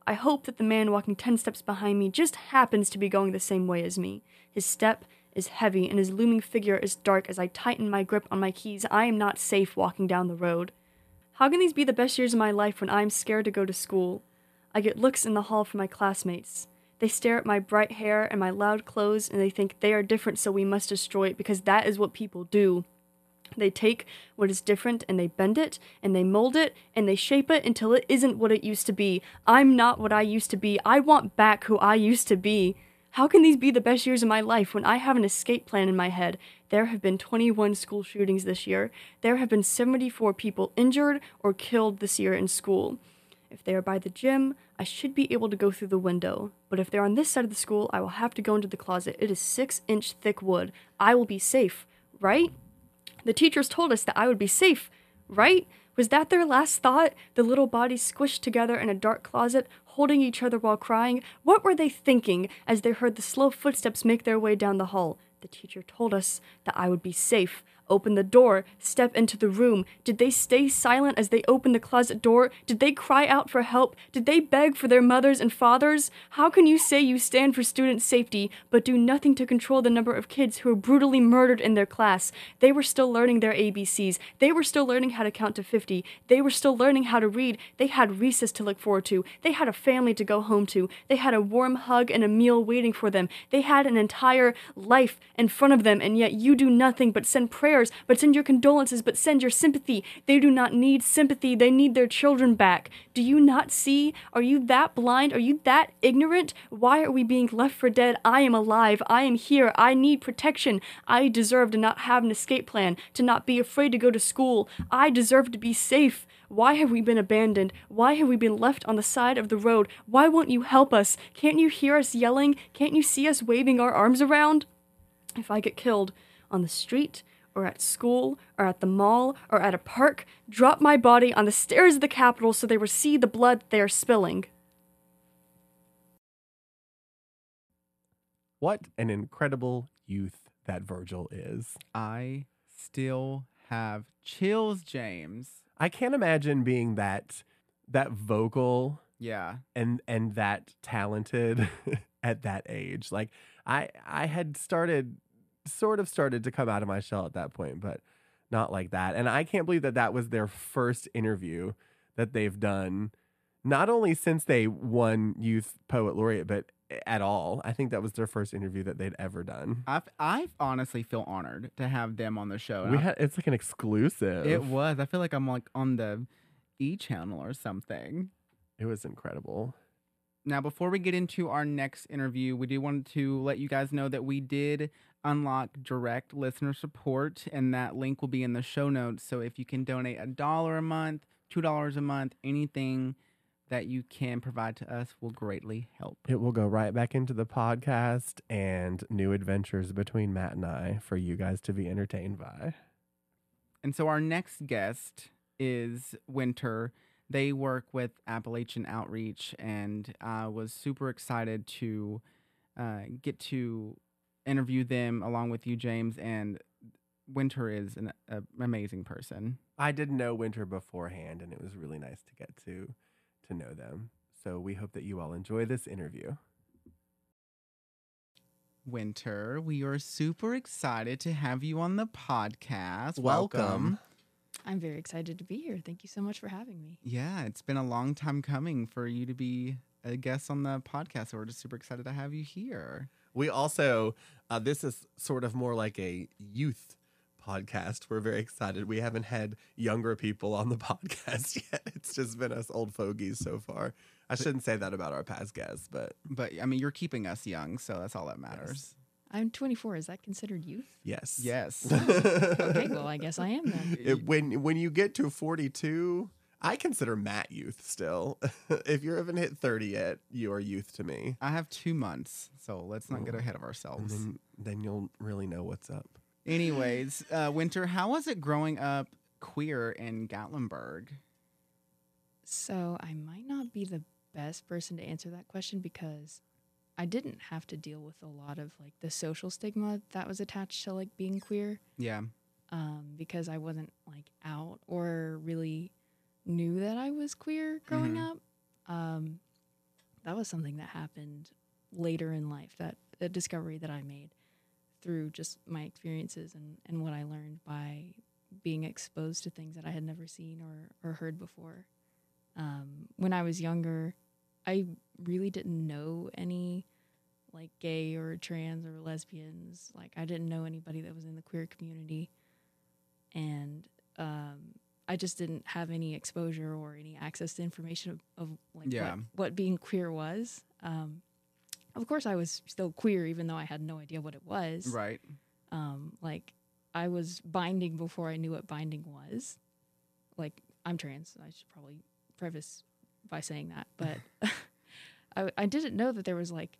I hope that the man walking 10 steps behind me just happens to be going the same way as me. His step is heavy and his looming figure is dark as I tighten my grip on my keys. I am not safe walking down the road. How can these be the best years of my life when I am scared to go to school? I get looks in the hall from my classmates. They stare at my bright hair and my loud clothes and they think they are different, so we must destroy it because that is what people do. They take what is different and they bend it and they mold it and they shape it until it isn't what it used to be. I'm not what I used to be. I want back who I used to be. How can these be the best years of my life when I have an escape plan in my head? There have been 21 school shootings this year. There have been 74 people injured or killed this year in school. If they are by the gym, I should be able to go through the window. But if they're on this side of the school, I will have to go into the closet. It is six inch thick wood. I will be safe, right? The teachers told us that I would be safe, right? Was that their last thought? The little bodies squished together in a dark closet, holding each other while crying. What were they thinking as they heard the slow footsteps make their way down the hall? The teacher told us that I would be safe. Open the door, step into the room. Did they stay silent as they opened the closet door? Did they cry out for help? Did they beg for their mothers and fathers? How can you say you stand for student safety, but do nothing to control the number of kids who are brutally murdered in their class? They were still learning their ABCs. They were still learning how to count to 50. They were still learning how to read. They had recess to look forward to. They had a family to go home to. They had a warm hug and a meal waiting for them. They had an entire life in front of them, and yet you do nothing but send prayers prayers, but send your condolences, but send your sympathy. They do not need sympathy, they need their children back. Do you not see? Are you that blind? Are you that ignorant? Why are we being left for dead? I am alive. I am here. I need protection. I deserve to not have an escape plan, to not be afraid to go to school. I deserve to be safe. Why have we been abandoned? Why have we been left on the side of the road? Why won't you help us? Can't you hear us yelling? Can't you see us waving our arms around? If I get killed on the street, or at school or at the mall or at a park, drop my body on the stairs of the Capitol so they will see the blood they are spilling. What an incredible youth that Virgil is. I still have chills, James. I can't imagine being that that vocal Yeah. and and that talented (laughs) at that age. Like I I had started sort of started to come out of my shell at that point, but not like that. And I can't believe that that was their first interview that they've done, not only since they won Youth Poet Laureate, but at all. I think that was their first interview that they'd ever done. I I honestly feel honored to have them on the show. We I- had it's like an exclusive. it was. I feel like I'm like on the E channel or something. It was incredible. Now, before we get into our next interview, we do want to let you guys know that we did unlock direct listener support, and that link will be in the show notes. So if you can donate a dollar a month, two dollars a month, anything that you can provide to us will greatly help. It will go right back into the podcast and new adventures between Matt and I for you guys to be entertained by. And so our next guest is Winter. They work with Appalachian Outreach, and I was super excited to uh, get to interview them along with you, James. And Winter is an a, amazing person. I didn't know Winter beforehand, and it was really nice to get to to know them. So we hope that you all enjoy this interview. Winter, we are super excited to have you on the podcast. Welcome. I'm very excited to be here. Thank you so much for having me. Yeah, it's been a long time coming for you to be a guest on the podcast. So we're just super excited to have you here. We also, uh, this is sort of more like a youth podcast. We're very excited. We haven't had younger people on the (laughs) podcast yet. It's just been us old fogies so far. I shouldn't say that about our past guests, but But I mean, you're keeping us young, so that's all that matters. I'm 24. Is that considered youth? yes. Yes. (laughs) Okay, well, I guess I am then. It- when when you get to 42 i consider matt youth still (laughs) if you haven't hit 30 yet you are youth to me I have two months, so let's not get ahead of ourselves. then, then you'll really know what's up Anyways, uh, Winter, how was it growing up queer in Gatlinburg? So I might not be the best person to answer that question because I didn't have to deal with a lot of like the social stigma that was attached to like being queer. Yeah. um, because I wasn't like out or really knew that I was queer growing Mhm. up. Um, that was something that happened later in life. That a discovery that I made through just my experiences and, and what I learned by being exposed to things that I had never seen or, or heard before. Um, when I was younger, I really didn't know any like gay or trans or lesbians. Like I didn't know anybody that was in the queer community, and um, I just didn't have any exposure or any access to information of, of like Yeah. what, what being queer was. Um, of course, I was still queer, even though I had no idea what it was. Right. Um, like I was binding before I knew what binding was. Like I'm trans. I should probably preface by saying that, but (laughs) I, I didn't know that there was like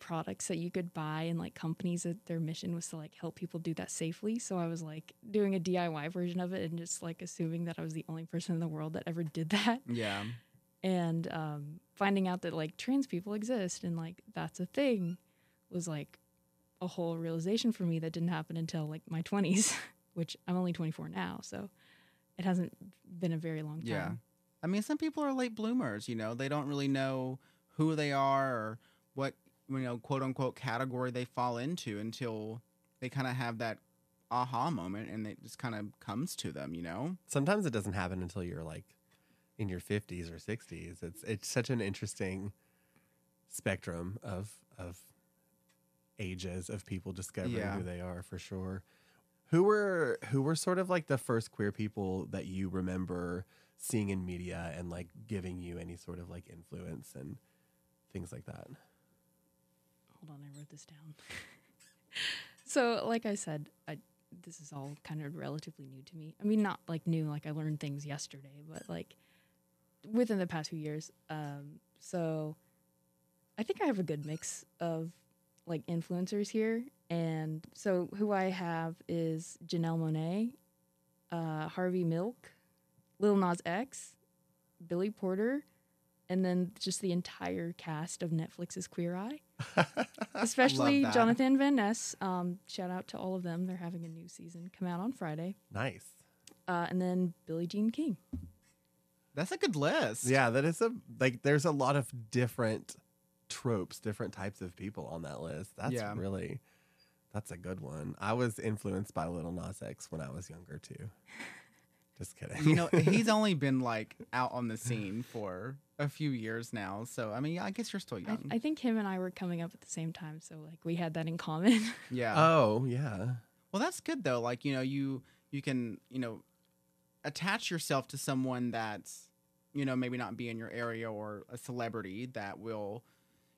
products that you could buy and like companies that their mission was to like help people do that safely. So I was like doing a DIY version of it and just like assuming that I was the only person in the world that ever did that Yeah. and um, finding out that like trans people exist and like that's a thing was like a whole realization for me that didn't happen until like my 20s (laughs) which i'm only 24 now so it hasn't been a very long time Yeah. I mean, some people are late bloomers, you know, they don't really know who they are or what, you know, quote unquote category they fall into until they kind of have that aha moment and it just kind of comes to them, you know? Sometimes it doesn't happen until you're like in your 50s or 60s. It's it's such an interesting spectrum of of ages of people discovering Yeah. who they are for sure. Who were who were sort of like the first queer people that you remember seeing in media and like giving you any sort of like influence and things like that? Hold on i wrote this down. (laughs) So like i said I, this is all kind of relatively new to me. I mean not like new like i learned things yesterday but like within the past few years um so i think i have a good mix of like influencers here. And so who i have is janelle monáe uh harvey milk lil nas x billy porter and then just the entire cast of netflix's queer eye (laughs) especially. Jonathan Van Ness. Um, shout out to all of them. They're having a new season come out on Friday. Nice. Uh, and then Billie Jean King. That's a good list. Yeah, that is a like there's a lot of different tropes, different types of people on that list. That's Yeah. really that's a good one. I was influenced by Lil Nas X when I was younger too. (laughs) Just kidding. You know, (laughs) he's only been like out on the scene for a few years now. So, I mean, I guess you're still I, young. I think him and I were coming up at the same time, so like we had that in common. (laughs) yeah. oh, yeah. Well, that's good though. Like you know, you you can you know attach yourself to someone that's you know maybe not be in your area or a celebrity that will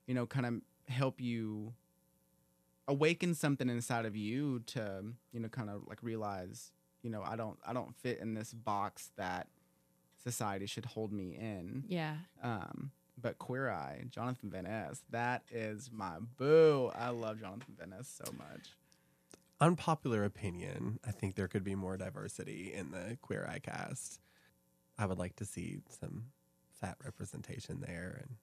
you know kind of help you awaken something inside of you to you know kind of like realize you know I don't I don't fit in this box that society should hold me in. yeah. Um, but Queer Eye, Jonathan Van Ness, that is my boo. I love Jonathan Van Ness so much. Unpopular opinion. I think there could be more diversity in the queer eye cast. I would like to see some fat representation there and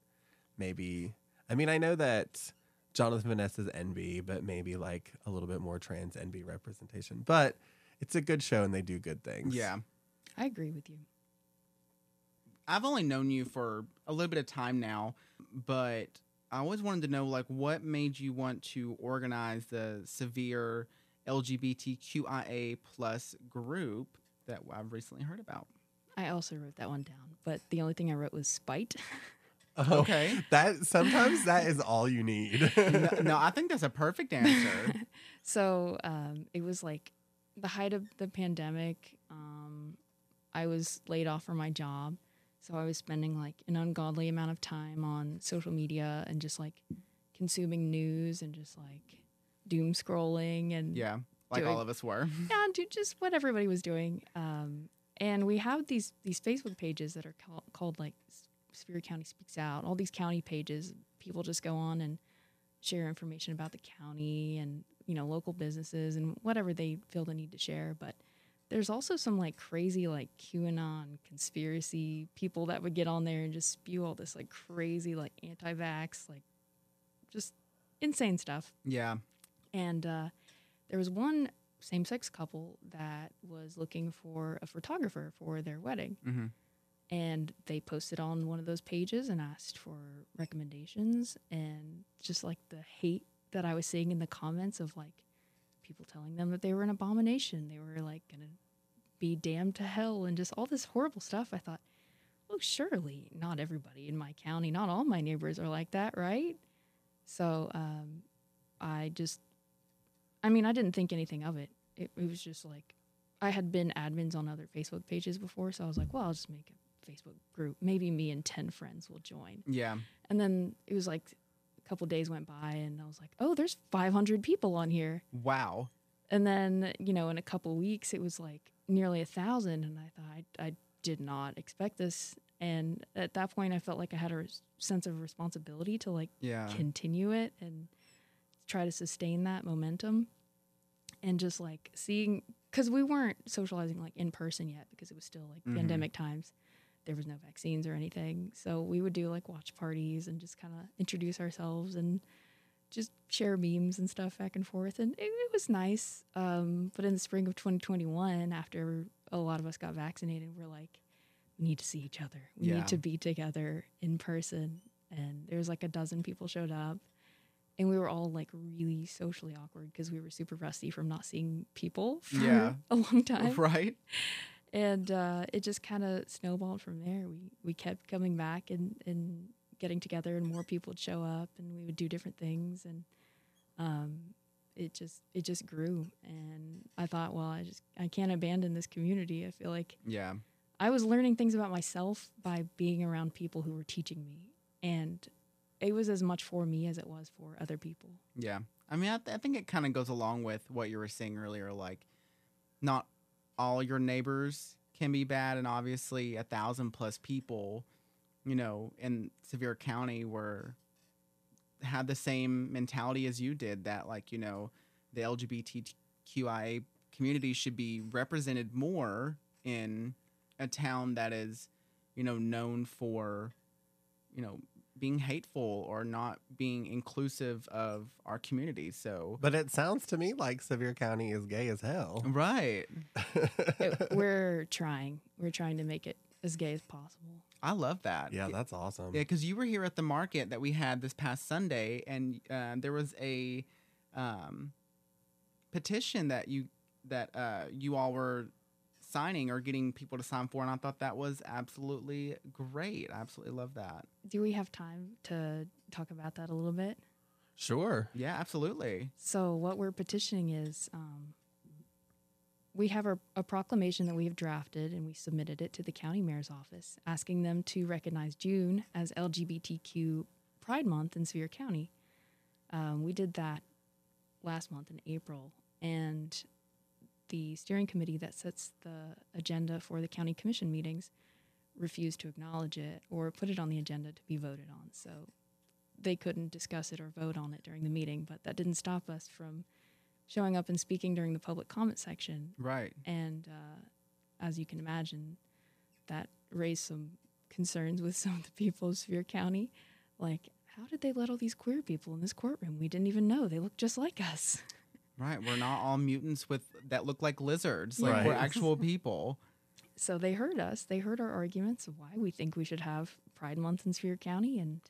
maybe I mean I know that Jonathan Van Ness's NB, but maybe like a little bit more trans NB representation. But it's a good show and they do good things. Yeah. I agree with you. I've only known you for a little bit of time now, but I always wanted to know like what made you want to organize the Sevier LGBTQIA plus group that I've recently heard about. I also wrote that one down, but the only thing I wrote was spite. (laughs) Oh, Okay. That sometimes that is all you need. (laughs) no, (laughs) no, I think that's a perfect answer. so um, it was like the height of the pandemic. Um, I was laid off from my job, so I was spending like an ungodly amount of time on social media and just like consuming news and just like doom scrolling and Yeah, like Doing- all of us were. (laughs) yeah, dude, just what everybody was doing. Um, and we have these these Facebook pages that are called, called like Sevier County Speaks Out. All these county pages, people just go on and share information about the county and you know local businesses and whatever they feel the need to share. But there's also some like crazy like QAnon conspiracy people that would get on there and just spew all this like crazy like anti-vax like just insane stuff Yeah. and uh, there was one same sex couple that was looking for a photographer for their wedding. Mm-hmm. And they posted on one of those pages and asked for recommendations. And just like the hate that I was seeing in the comments of like people telling them that they were an abomination, they were like going to be damned to hell, and just all this horrible stuff. I thought, well, surely not everybody in my county, not all my neighbors are like that, right? So um, I just, I mean, I didn't think anything of it. it. It was just like, I had been admins on other Facebook pages before, so I was like, well, I'll just make a Facebook group. Maybe me and 10 friends will join. Yeah. And then it was like couple days went by, and I was like, oh, there's 500 people on here. Wow. And then, you know, in a couple weeks, it was like nearly a thousand. And I thought, I, I did not expect this. And at that point, I felt like I had a res- sense of responsibility to like Yeah. continue it and try to sustain that momentum. And just like seeing, because we weren't socializing like in person yet because it was still like Mhm. pandemic times. There was no vaccines or anything. So we would do like watch parties and just kind of introduce ourselves and just share memes and stuff back and forth. And it, it was nice. Um, but in the spring of 2021, after a lot of us got vaccinated, we're like, we need to see each other. We Yeah. need to be together in person. And there was like a dozen people showed up. And we were all like really socially awkward because we were super rusty from not seeing people for Yeah. (laughs) a long time Right. And uh, it just kind of snowballed from there. We we kept coming back and and getting together, and more people would show up, and we would do different things, and um, it just it just grew. And I thought, well, I just I can't abandon this community. I feel like Yeah. I was learning things about myself by being around people who were teaching me, and it was as much for me as it was for other people. Yeah. I mean, I, th- I think it kind of goes along with what you were saying earlier. Like, not all your neighbors can be bad, and obviously, a thousand plus people, you know, in Sevier County were had the same mentality as you did. That like, you know, the LGBTQIA community should be represented more in a town that is, you know, known for, you know, being hateful or not being inclusive of our community. So, But it sounds to me like Sevier County is gay as hell. right. (laughs) It- we're trying. We're trying to make it as gay as possible. I love that. yeah, that's awesome. Yeah, because you were here at the market that we had this past Sunday, and uh, there was a um, petition that you that uh, you all were signing or getting people to sign for, and I thought that was absolutely great. I absolutely love that. Do we have time to talk about that a little bit? Sure. Yeah, absolutely. So, what we're petitioning is um, we have a, a proclamation that we have drafted and we submitted it to the county mayor's office asking them to recognize June as LGBTQ Pride Month in Sevier County. Um, we did that last month in April, and the steering committee that sets the agenda for the county commission meetings refused to acknowledge it or put it on the agenda to be voted on. So they couldn't discuss it or vote on it during the meeting, but that didn't stop us from showing up and speaking during the public comment section. Right. And uh, as you can imagine, that raised some concerns with (laughs) some of the people of Sevier County. Like, how did they let all these queer people in this courtroom? We didn't even know. They look just like us. Right. We're not all mutants with that look like lizards. Like Right. we're actual people. (laughs) So they heard us. They heard our arguments of why we think we should have Pride Month in Sevier County, and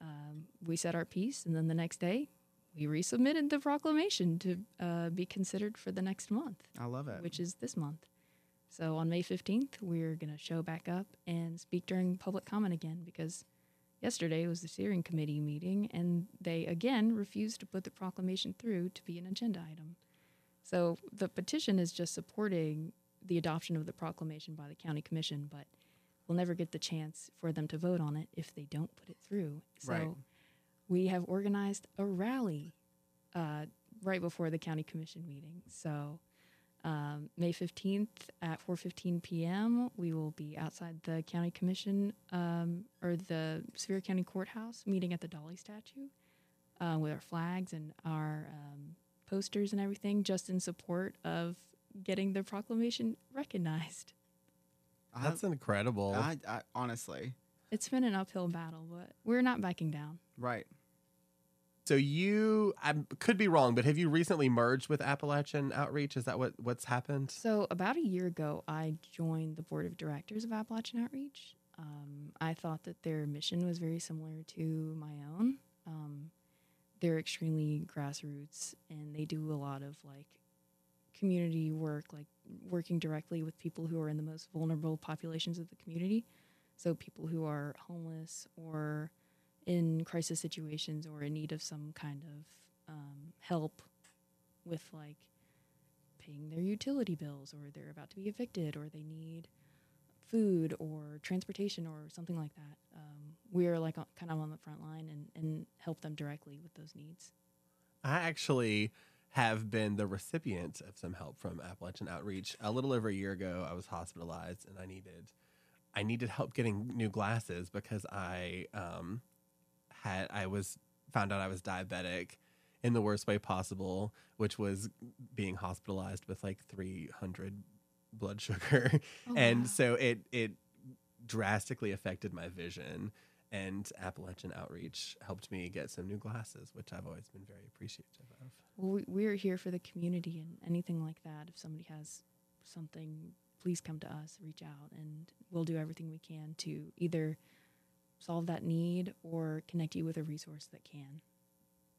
um, we said our piece. And then the next day, we resubmitted the proclamation to uh, be considered for the next month, I love it. which is this month. So on May 15th, we're going to show back up and speak during public comment again because yesterday was the steering committee meeting and they again refused to put the proclamation through to be an agenda item. So the petition is just supporting the adoption of the proclamation by the county commission, but we'll never get the chance for them to vote on it if they don't put it through. So Right. we have organized a rally uh, right before the county commission meeting. So um, May 15th at 4:15 p.m. we will be outside the county commission um, or the Sevier County Courthouse meeting at the Dolly statue uh, with our flags and our um, posters and everything, just in support of getting the proclamation recognized. That's incredible. I, I honestly, It's been an uphill battle, but we're not backing down. right. So you, I could be wrong, but have you recently merged with Appalachian Outreach? Is that what what's happened? So about a year ago, I joined the board of directors of Appalachian Outreach. Um, I thought that their mission was very similar to my own. Um, they're extremely grassroots, and they do a lot of like community work, like working directly with people who are in the most vulnerable populations of the community. So people who are homeless or in crisis situations or in need of some kind of um, help with like paying their utility bills or they're about to be evicted or they need food or transportation or something like that. Um, we're like on, kind of on the front line and, and help them directly with those needs. I actually have been the recipient of some help from Appalachian Outreach. A little over a year ago, I was hospitalized and I needed I needed help getting new glasses because I um, had I was found out I was diabetic in the worst way possible, which was being hospitalized with like 300 blood (laughs) sugar. Oh, and wow. so it it drastically affected my vision and Appalachian Outreach helped me get some new glasses, which I've always been very appreciative of. Well, we, we're here for the community and anything like that. If somebody has something, please come to us, reach out, and we'll do everything we can to either solve that need or connect you with a resource that can.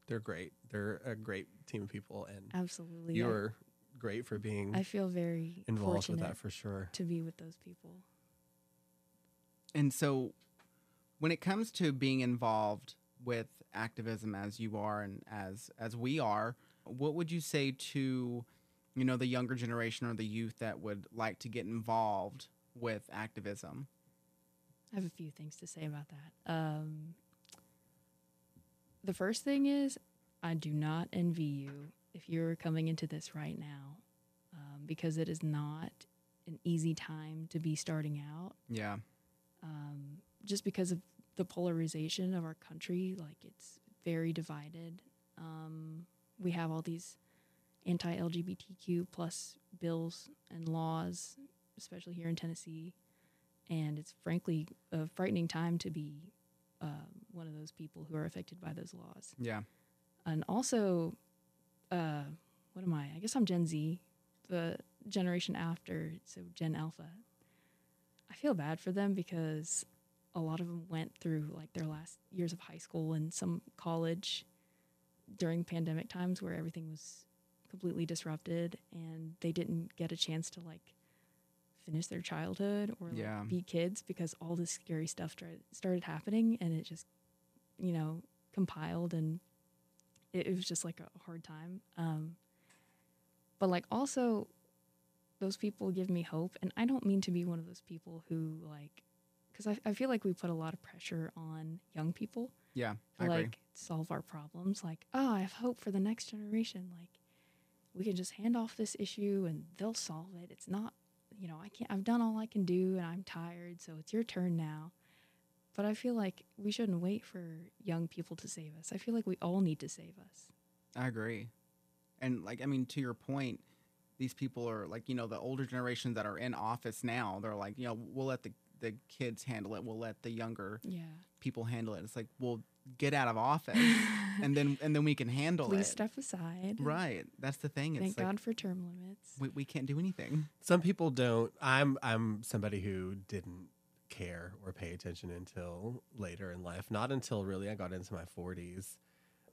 They're great. They're a great team of people, and Absolutely. You're great for being I feel very involved with that for sure. to be with those people. And so, when it comes to being involved with activism as you are and as as we are, what would you say to, you know, the younger generation or the youth that would like to get involved with activism? I have a few things to say about that. Um, the first thing is, I do not envy you if you're coming into this right now, um, because it is not an easy time to be starting out. Yeah. Um, just because of the polarization of our country, like it's very divided. Um, we have all these anti-LGBTQ plus bills and laws, especially here in Tennessee, and it's frankly a frightening time to be um, one of those people who are affected by those laws. Yeah. And also, uh, what am I? I guess I'm Gen Z, the generation after, so Gen Alpha. I feel bad for them because a lot of them went through like their last years of high school and some college during pandemic times where everything was completely disrupted and they didn't get a chance to like finish their childhood or like, Yeah. be kids because all this scary stuff started, started happening and it just you know compiled and it, it was just like a hard time um, but like also those people give me hope and i don't mean to be one of those people who like because I, I feel like we put a lot of pressure on young people Yeah. to I agree. like solve our problems like oh i have hope for the next generation like we can just hand off this issue and they'll solve it it's not you know i can't i've done all i can do and i'm tired so it's your turn now but i feel like we shouldn't wait for young people to save us i feel like we all need to save us I agree. And like I mean to your point, these people are like, you know, the older generations that are in office now, they're like, you know, we'll let the the kids handle it. We'll let the younger yeah people handle it. It's like, well, get out of office (laughs) and then and then we can handle please it. step aside Right. That's the thing. It's thank like god for term limits we, we can't do anything. Some people don't. I'm I'm somebody who didn't care or pay attention until later in life. Not until really I got into my 40s.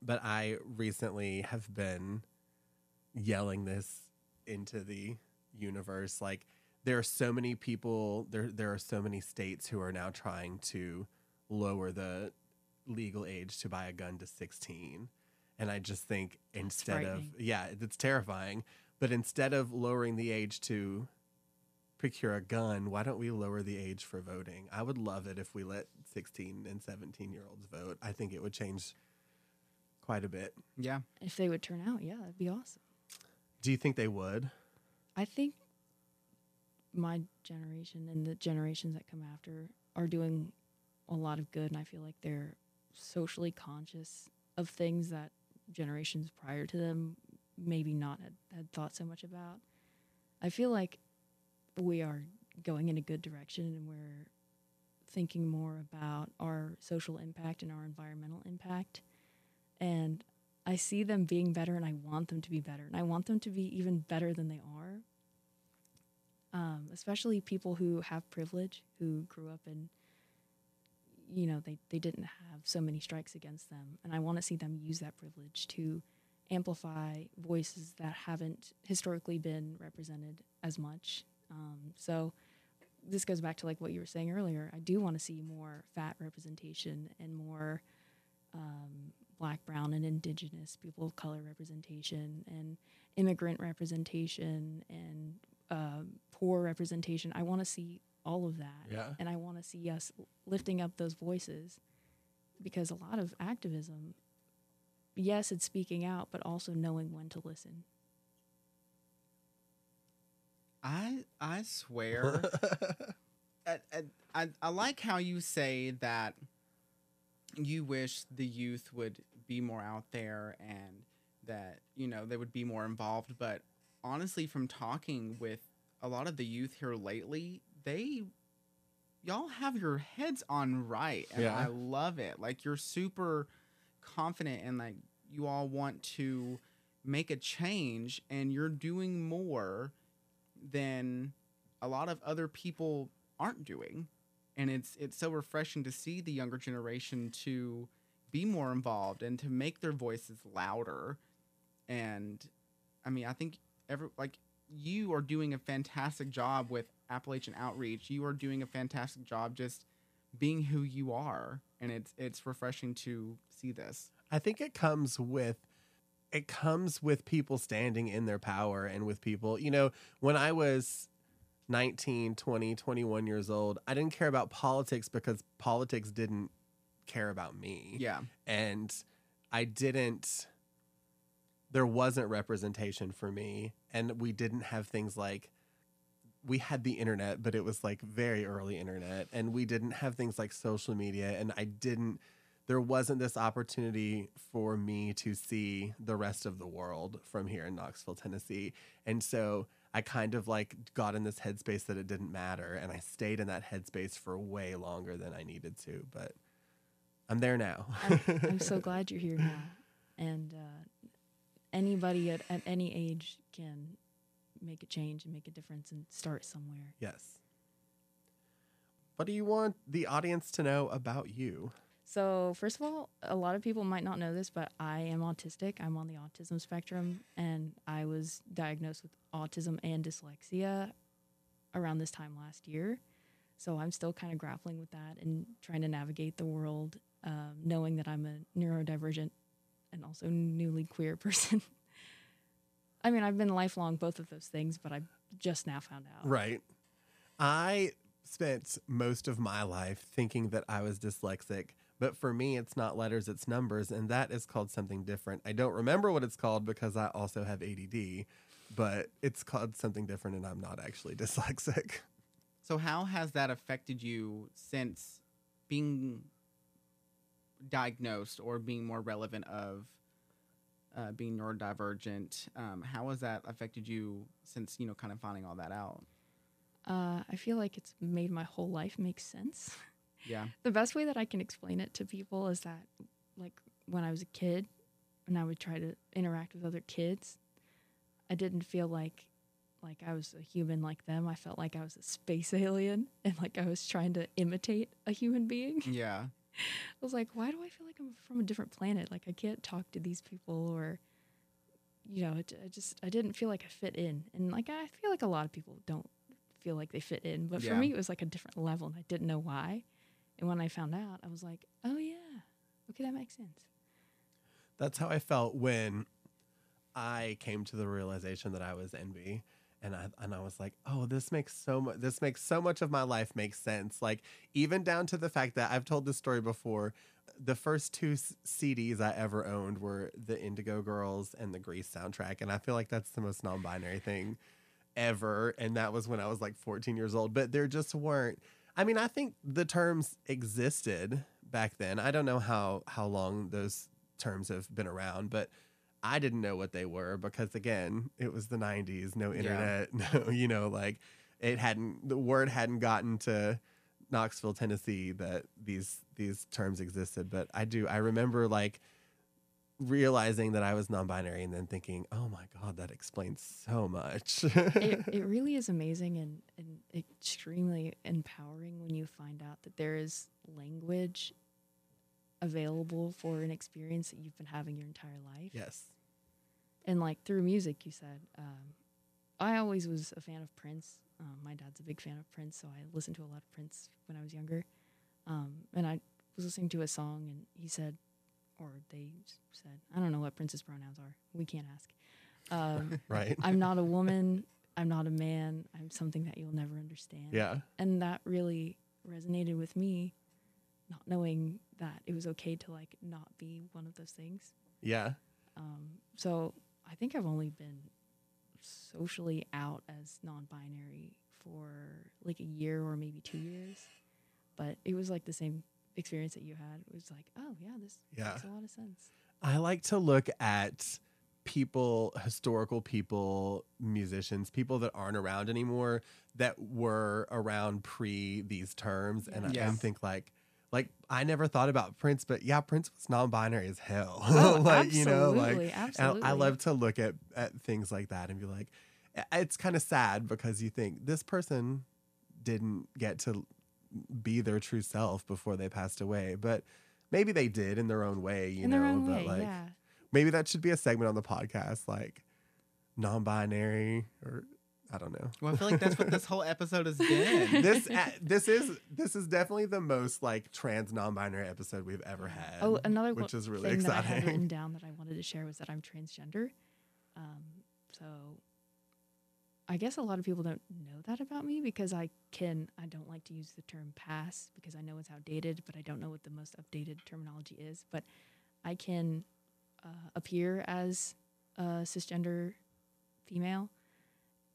But I recently have been yelling this into the universe like there are so many people there there are so many states who are now trying to lower the legal age to buy a gun to 16 and i just think instead of yeah it's terrifying. But instead of lowering the age to procure a gun why don't we lower the age for voting? I would love it if we let 16 and 17 year olds vote. I think it would change quite a bit. Yeah. if they would turn out yeah that'd be awesome. Do you think they would? I think my generation and the generations that come after are doing a lot of good, and I feel like they're socially conscious of things that generations prior to them maybe not had, had thought so much about. I feel like we are going in a good direction and we're thinking more about our social impact and our environmental impact. and I see them being better, and I want them to be better, and I want them to be even better than they are. Um, especially people who have privilege, who grew up in, you know, they, they didn't have so many strikes against them. And I want to see them use that privilege to amplify voices that haven't historically been represented as much. Um, so this goes back to like what you were saying earlier. I do want to see more fat representation and more um, black, brown, and indigenous people of color representation and immigrant representation and um, poor representation. I want to see all of that. Yeah. And I want to see us lifting up those voices because a lot of activism, yes, it's speaking out, but also knowing when to listen. I I swear, (laughs) I, I, I, I like how you say that you wish the youth would be more out there and that you know they would be more involved. But honestly, from talking with a lot of the youth here lately, they y'all have your heads on right, and Yeah. I love it. Like you're super confident and like you all want to make a change, and you're doing more than a lot of other people aren't doing and it's it's so refreshing to see the younger generation to be more involved and to make their voices louder and i mean i think every like you are doing a fantastic job with appalachian outreach you are doing a fantastic job just being who you are and it's it's refreshing to see this I think it comes with it comes with people standing in their power and with people, you know, when I was 19, 20, 21 years old, I didn't care about politics because politics didn't care about me. yeah And I didn't there wasn't representation for me and we didn't have things like we had the internet but it was like very early internet and we didn't have things like social media and I didn't there wasn't this opportunity for me to see the rest of the world from here in Knoxville, Tennessee. And so I kind of like got in this headspace that it didn't matter and I stayed in that headspace for way longer than I needed to, but I'm there now. I'm, (laughs) I'm so glad you're here now. And uh, anybody at, at any age can make a change and make a difference and start somewhere. Yes. What do you want the audience to know about you? So, first of all, a lot of people might not know this, but I am autistic. I'm on the autism spectrum, and I was diagnosed with autism and dyslexia around this time last year. So, I'm still kind of grappling with that and trying to navigate the world, um, knowing that I'm a neurodivergent and also newly queer (laughs) person. I mean, I've been lifelong both of those things, but I just now found out. Right. I spent most of my life thinking that I was dyslexic, but for me, it's not letters, it's numbers, and that is called something different. I don't remember what it's called because I also have ADD, but it's called something different, and I'm not actually (laughs) dyslexic. So how has that affected you since being diagnosed or being more relevant of uh, being neurodivergent? Um, how has that affected you since you know kind of finding all that out? Uh, I feel like it's made my whole life make sense. (laughs) Yeah, the best way that I can explain it to people is that, like, when I was a kid and I would try to interact with other kids, I didn't feel like like I was a human like them. I felt like I was a space (laughs) alien and like I was trying to imitate a human being. yeah, (laughs) I was like, why do I feel like I'm from a different planet? Like I can't talk to these people or you know, it, I just I didn't feel like I fit in. And like I feel like a lot of people don't feel like they fit in, but for me it was like a different level and I didn't know why. And when I found out, I was like, "Oh yeah. Okay, that makes sense." That's how I felt when I came to the realization that I was NB. And I and I was like, oh, this makes so much. This makes so much of my life make sense. Like even down to the fact that I've told this story before. The first two CDs I ever owned were the Indigo Girls and the Grease soundtrack, and I feel like that's the most non-binary thing ever. And that was when I was like 14 years old. But there just weren't. I mean, I think the terms existed back then. I don't know how how long those terms have been around, but I didn't know what they were because again, it was the 90s, no Yeah. internet, (laughs) no, you know, like it hadn't the word hadn't gotten to Knoxville, Tennessee that these these terms existed, but I do I remember like realizing that I was non-binary and then thinking, "Oh my god, that explains so much." it, (laughs) it really is amazing and, and extremely empowering when you find out that there is language available for an experience that you've been having your entire life. yes. And like through music, you said, um, I always was a fan of Prince. Um, my dad's a big fan of Prince, so I listened to a lot of Prince when I was younger. Um, and I was listening to a song, and he said, or they said, I don't know what Prince's pronouns are. We can't ask. Um, (laughs) Right. I'm not a woman. I'm not a man. I'm something that you'll never understand. yeah. And that really resonated with me, not knowing that it was okay to like not be one of those things. Yeah. Um, so I think I've only been socially out as non-binary for like a year or maybe two years, but it was like the same experience that you had. It was like, oh yeah, this Yeah. makes a lot of sense. I like to look at people, historical people, musicians, people that aren't around anymore that were around pre these terms, and, Yes. and think like, like I never thought about Prince, but yeah, Prince was non-binary as hell. (laughs) Oh, like you know, like absolutely. I love to look at at things like that and be like, it's kind of sad because you think this person didn't get to be their true self before they passed away, but maybe they did in their own way, you in know. but way, like yeah. maybe that should be a segment on the podcast, like non-binary or I don't know. Well, I feel like that's what this whole episode has been. (laughs) this uh, this is this is definitely the most like trans non-binary episode we've ever had. Oh, another which is really thing that I had written down that I wanted to share was that I'm transgender. Um, so I guess a lot of people don't know that about me because I can I don't like to use the term pass because I know it's outdated, but I don't know what the most updated terminology is. But I can uh, appear as a cisgender female,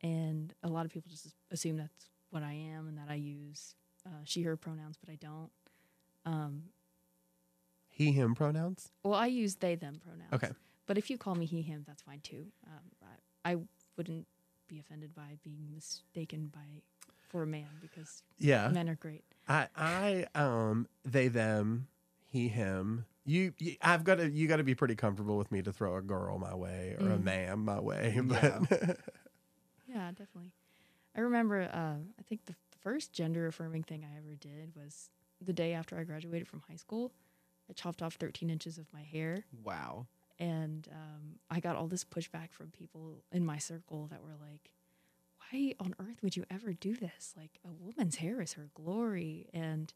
and a lot of people just assume that's what I am and that I use uh, she/her pronouns, but I don't. Um, he him pronouns. well, I use they them pronouns. Okay. But if you call me he him, that's fine too. Um, I, I wouldn't be offended by being mistaken by for a man because Yeah. men are great. I I um they them he him you, you I've got to you got to be pretty comfortable with me to throw a girl my way or a Mm. man my way (laughs) but Yeah, definitely. I remember. Uh, I think the, the first gender affirming thing I ever did was the day after I graduated from high school. I chopped off 13 inches of my hair, wow. and um, I got all this pushback from people in my circle that were like, "Why on earth would you ever do this? Like, a woman's hair is her glory, and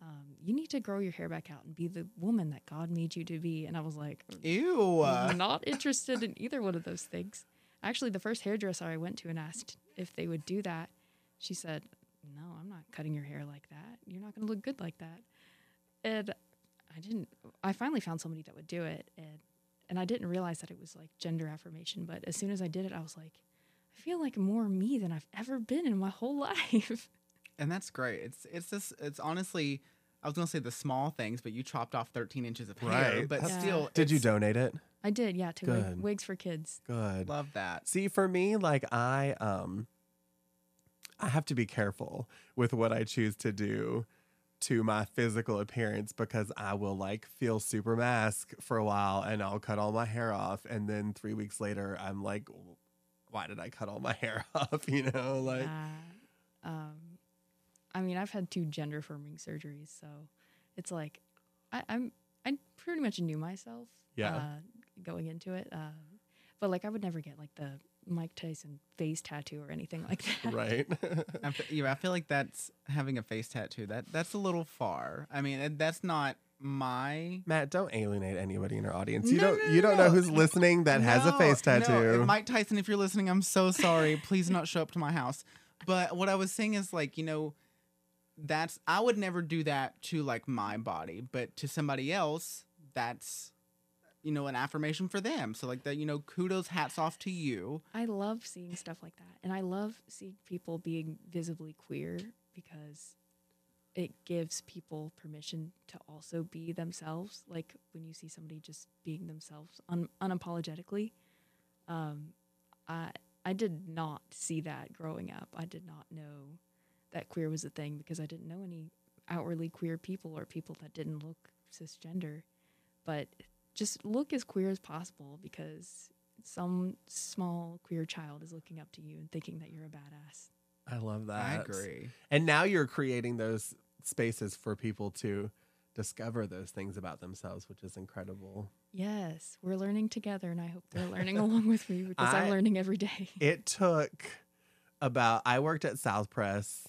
um, you need to grow your hair back out and be the woman that God made you to be." And I was like, Ew. I'm not interested in either one of those things. Actually, the first hairdresser I went to and asked if they would do that, she said, "No, I'm not cutting your hair like that. You're not going to look good like that." And I didn't. I finally found somebody that would do it, and and I didn't realize that it was like gender affirmation. But as soon as I did it, I was like, I feel like more me than I've ever been in my whole (laughs) life. and that's great. It's it's just it's honestly I was gonna say the small things, but you chopped off 13 inches of hair. Right. But Yeah. still, did you donate it I did, yeah, to wig, wigs for kids. good Love that. See, for me, like I um I have to be careful with what I choose to do to my physical appearance because I will like feel super masc for a while and I'll cut all my hair off and then 3 weeks later I'm like why did I cut all my (laughs) hair off, you know, like Yeah. um, I mean, I've had two gender affirming surgeries, so it's like I, I'm I pretty much knew myself. Yeah. Uh, going into it, uh, but like I would never get like the Mike Tyson face tattoo or anything like (laughs) that. right. I fe- yeah, I feel like that's having a face tattoo. That that's a little far. I mean, that's not my. Matt, don't alienate anybody in our audience. You No, don't no, you don't no. know who's listening that has a No, face no, tattoo. Mike Tyson, if you're listening, I'm so sorry. Please not show up to my house. But what I was saying is like, you know, that's I would never do that to like my body, but to somebody else, that's you know, an affirmation for them. So like that, you know, kudos, hats off to you. I love seeing stuff like that, and I love seeing people being visibly queer because it gives people permission to also be themselves. Like when you see somebody just being themselves un- unapologetically. Um, I I did not see that growing up. I did not know that queer was a thing because I didn't know any outwardly queer people or people that didn't look cisgender. But just look as queer as possible because some small queer child is looking up to you and thinking that you're a badass. I love that. I agree. And now you're creating those spaces for people to discover those things about themselves, which is incredible. Yes, we're learning together, and I hope they're learning (laughs) along with me because I- I'm learning every day. (laughs) It took about I worked at South Press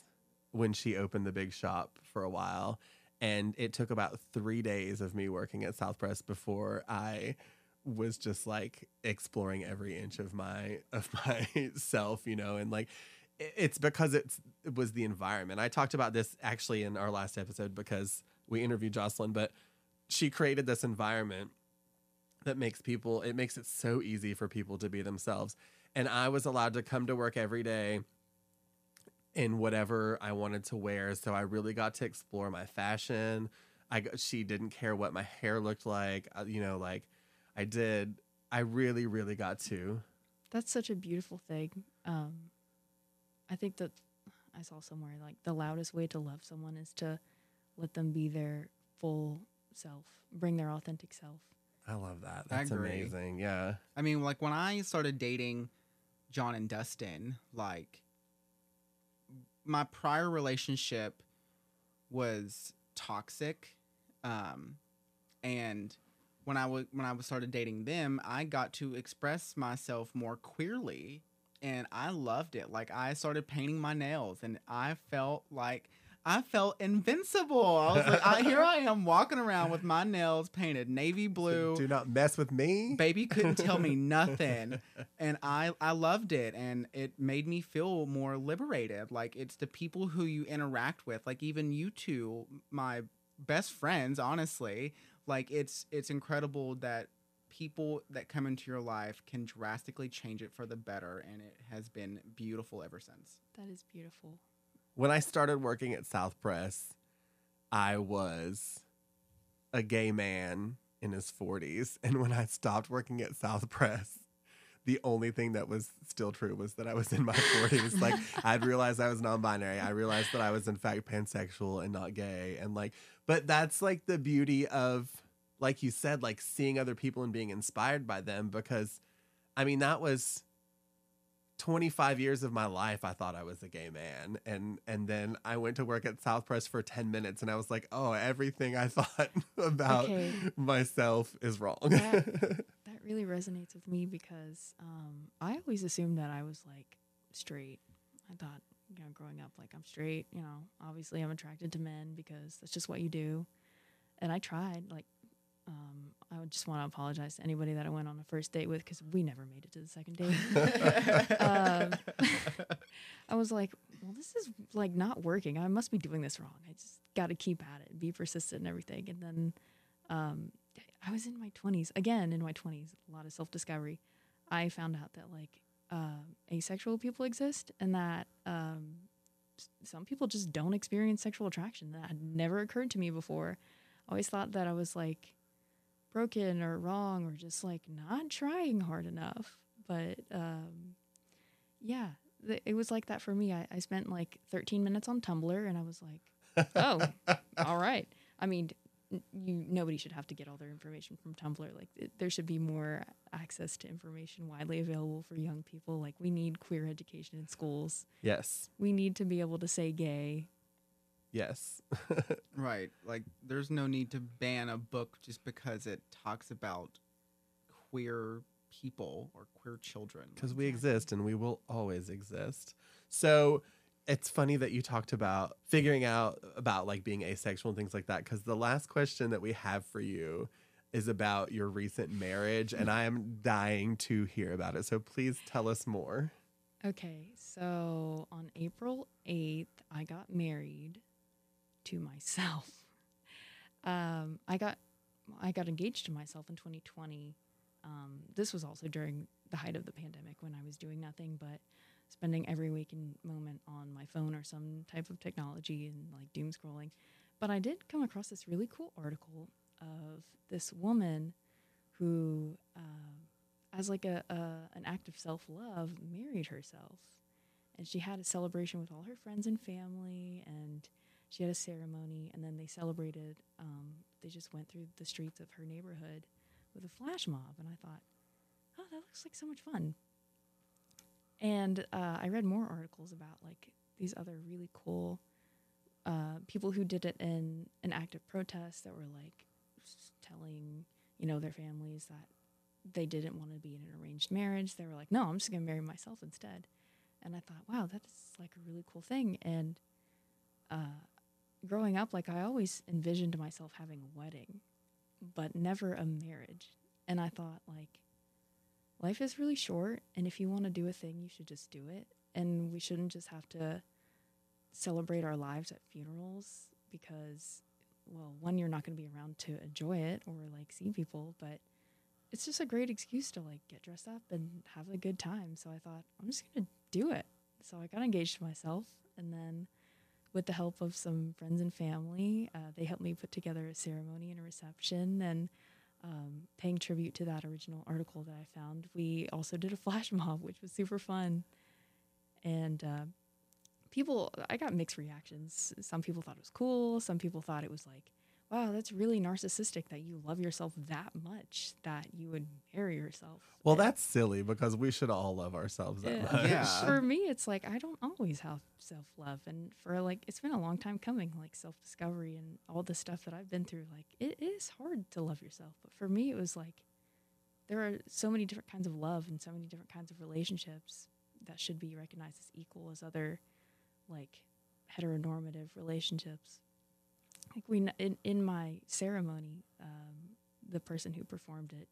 when she opened the big shop for a while. And it took about three days of me working at South Press before I was just like exploring every inch of my of (laughs) myself, you know, and like it's because it's it was the environment. I talked about this actually in our last episode because we interviewed Jocelyn, but she created this environment that makes people it makes it so easy for people to be themselves and i was allowed to come to work every day in whatever i wanted to wear so i really got to explore my fashion i she didn't care what my hair looked like uh, you know like i did i really really got to That's such a beautiful thing. Um, I think that I saw somewhere like the loudest way to love someone is to let them be their full self, bring their authentic self. i love that that's amazing yeah I mean, like when I started dating John and Dustin, like my prior relationship was toxic. Um, and when I when I was started dating them, I got to express myself more queerly and I loved it. Like I started painting my nails and I felt like I felt invincible. I was like, I, here I am walking around with my nails painted navy blue. do not mess with me. Baby couldn't tell me (laughs) nothing. And i i loved it. And it made me feel more liberated. Like it's the people who you interact with. Like even you two my best friends honestly. Like it's it's incredible that people that come into your life can drastically change it for the better. And it has been beautiful ever since. That is beautiful. When I started working at South Press, I was a gay man in his 40s. (laughs) And when I stopped working at South Press, the only thing that was still true was that I was in my (laughs) 40s. like, I'd realized I was non binary. I realized that I was, in fact, pansexual and not gay. And, like, but that's like the beauty of, like you said, like seeing other people and being inspired by them because, I mean, that was 25 years of my life I thought I was a gay man and and then I went to work at South Press for 10 minutes and I was like, "Oh, everything I (laughs) thought about Okay. myself is wrong." That- (laughs) That really resonates with me because um, I always assumed that I was like straight. I thought, you know, growing up, like I'm straight. You know, obviously I'm attracted to men because that's just what you do. And I tried. Like, um, I would just want to apologize to anybody that I went on a first date with because we never made it to the second date. (laughs) um, (laughs) I was like, well, this is like not working. I must be doing this wrong. I just got to keep at it, be persistent and everything. And then um, I was in my 20s, again, in my 20s, a lot of self discovery. I found out that like um asexual people exist and that um, some people just don't experience sexual attraction. That had never occurred to me before. I always thought that I was like broken or wrong or just like not trying hard enough. But um, yeah, th- it was like that for me. I, I spent like 13 minutes on Tumblr and I was like, oh, (laughs) all right. I mean, you nobody should have to get all their information from Tumblr. Like it, there should be more access to information widely available for young people. Like we need queer education in schools. yes. We need to be able to say gay. Yes. (laughs) Right. Like, there's no need to ban a book just because it talks about queer people or queer children. Cuz we exist and we will always exist. So, it's funny that you talked about figuring out about like being asexual and things like that cuz the last question that we have for you is about your recent marriage and I am dying to hear about it. So please tell us more. Okay, so on April 8th, I got married to myself. (laughs) Um, I got I got engaged to myself in 2020. Um, this was also during the height of the pandemic when I was doing nothing but spending every waking moment on my phone or some type of technology and like doom scrolling. But I did come across this really cool article of this woman who, um, as like a, a an act of self love, married herself, and she had a celebration with all her friends and family, and she had a ceremony, and then they celebrated. Um, they just went through the streets of her neighborhood with a flash mob, and I thought, oh, that looks like so much fun. And uh, I read more articles about like these other really cool uh, people who did it in an active protest that were like telling you know their families that they didn't want to be in an arranged marriage. They were like, no, I'm just gonna marry myself instead. And I thought, wow, that is like a really cool thing. And uh, growing up, like I always envisioned myself having a wedding, but never a marriage. And I thought, like, life is really short, and if you want to do a thing, you should just do it. And we shouldn't just have to celebrate our lives at funerals because, well, one, you're not going to be around to enjoy it or like see people, but it's just a great excuse to like get dressed up and have a good time. So I thought, I'm just going to do it. So I got engaged to myself, and then with the help of some friends and family, uh, they helped me put together a ceremony and a reception. And um, paying tribute to that original article that I found, we also did a (laughs) flash mob, which was super fun. And uh, people, I got mixed reactions. Some people thought it was cool. Some people thought it was like, wow, that's really narcissistic that you love yourself that much that you would marry yourself. Well, that's silly because we should all love ourselves that yeah. much. Yeah. For me, it's like I don't always have self love, and for like it's been a long time coming, like self discovery and all the stuff that I've been through. Like it is hard to love yourself, but for me, it was like there are so many different kinds of love and so many different kinds of relationships that should be recognized as equal as other like heteronormative relationships. Like we in in my ceremony, um, the person who performed it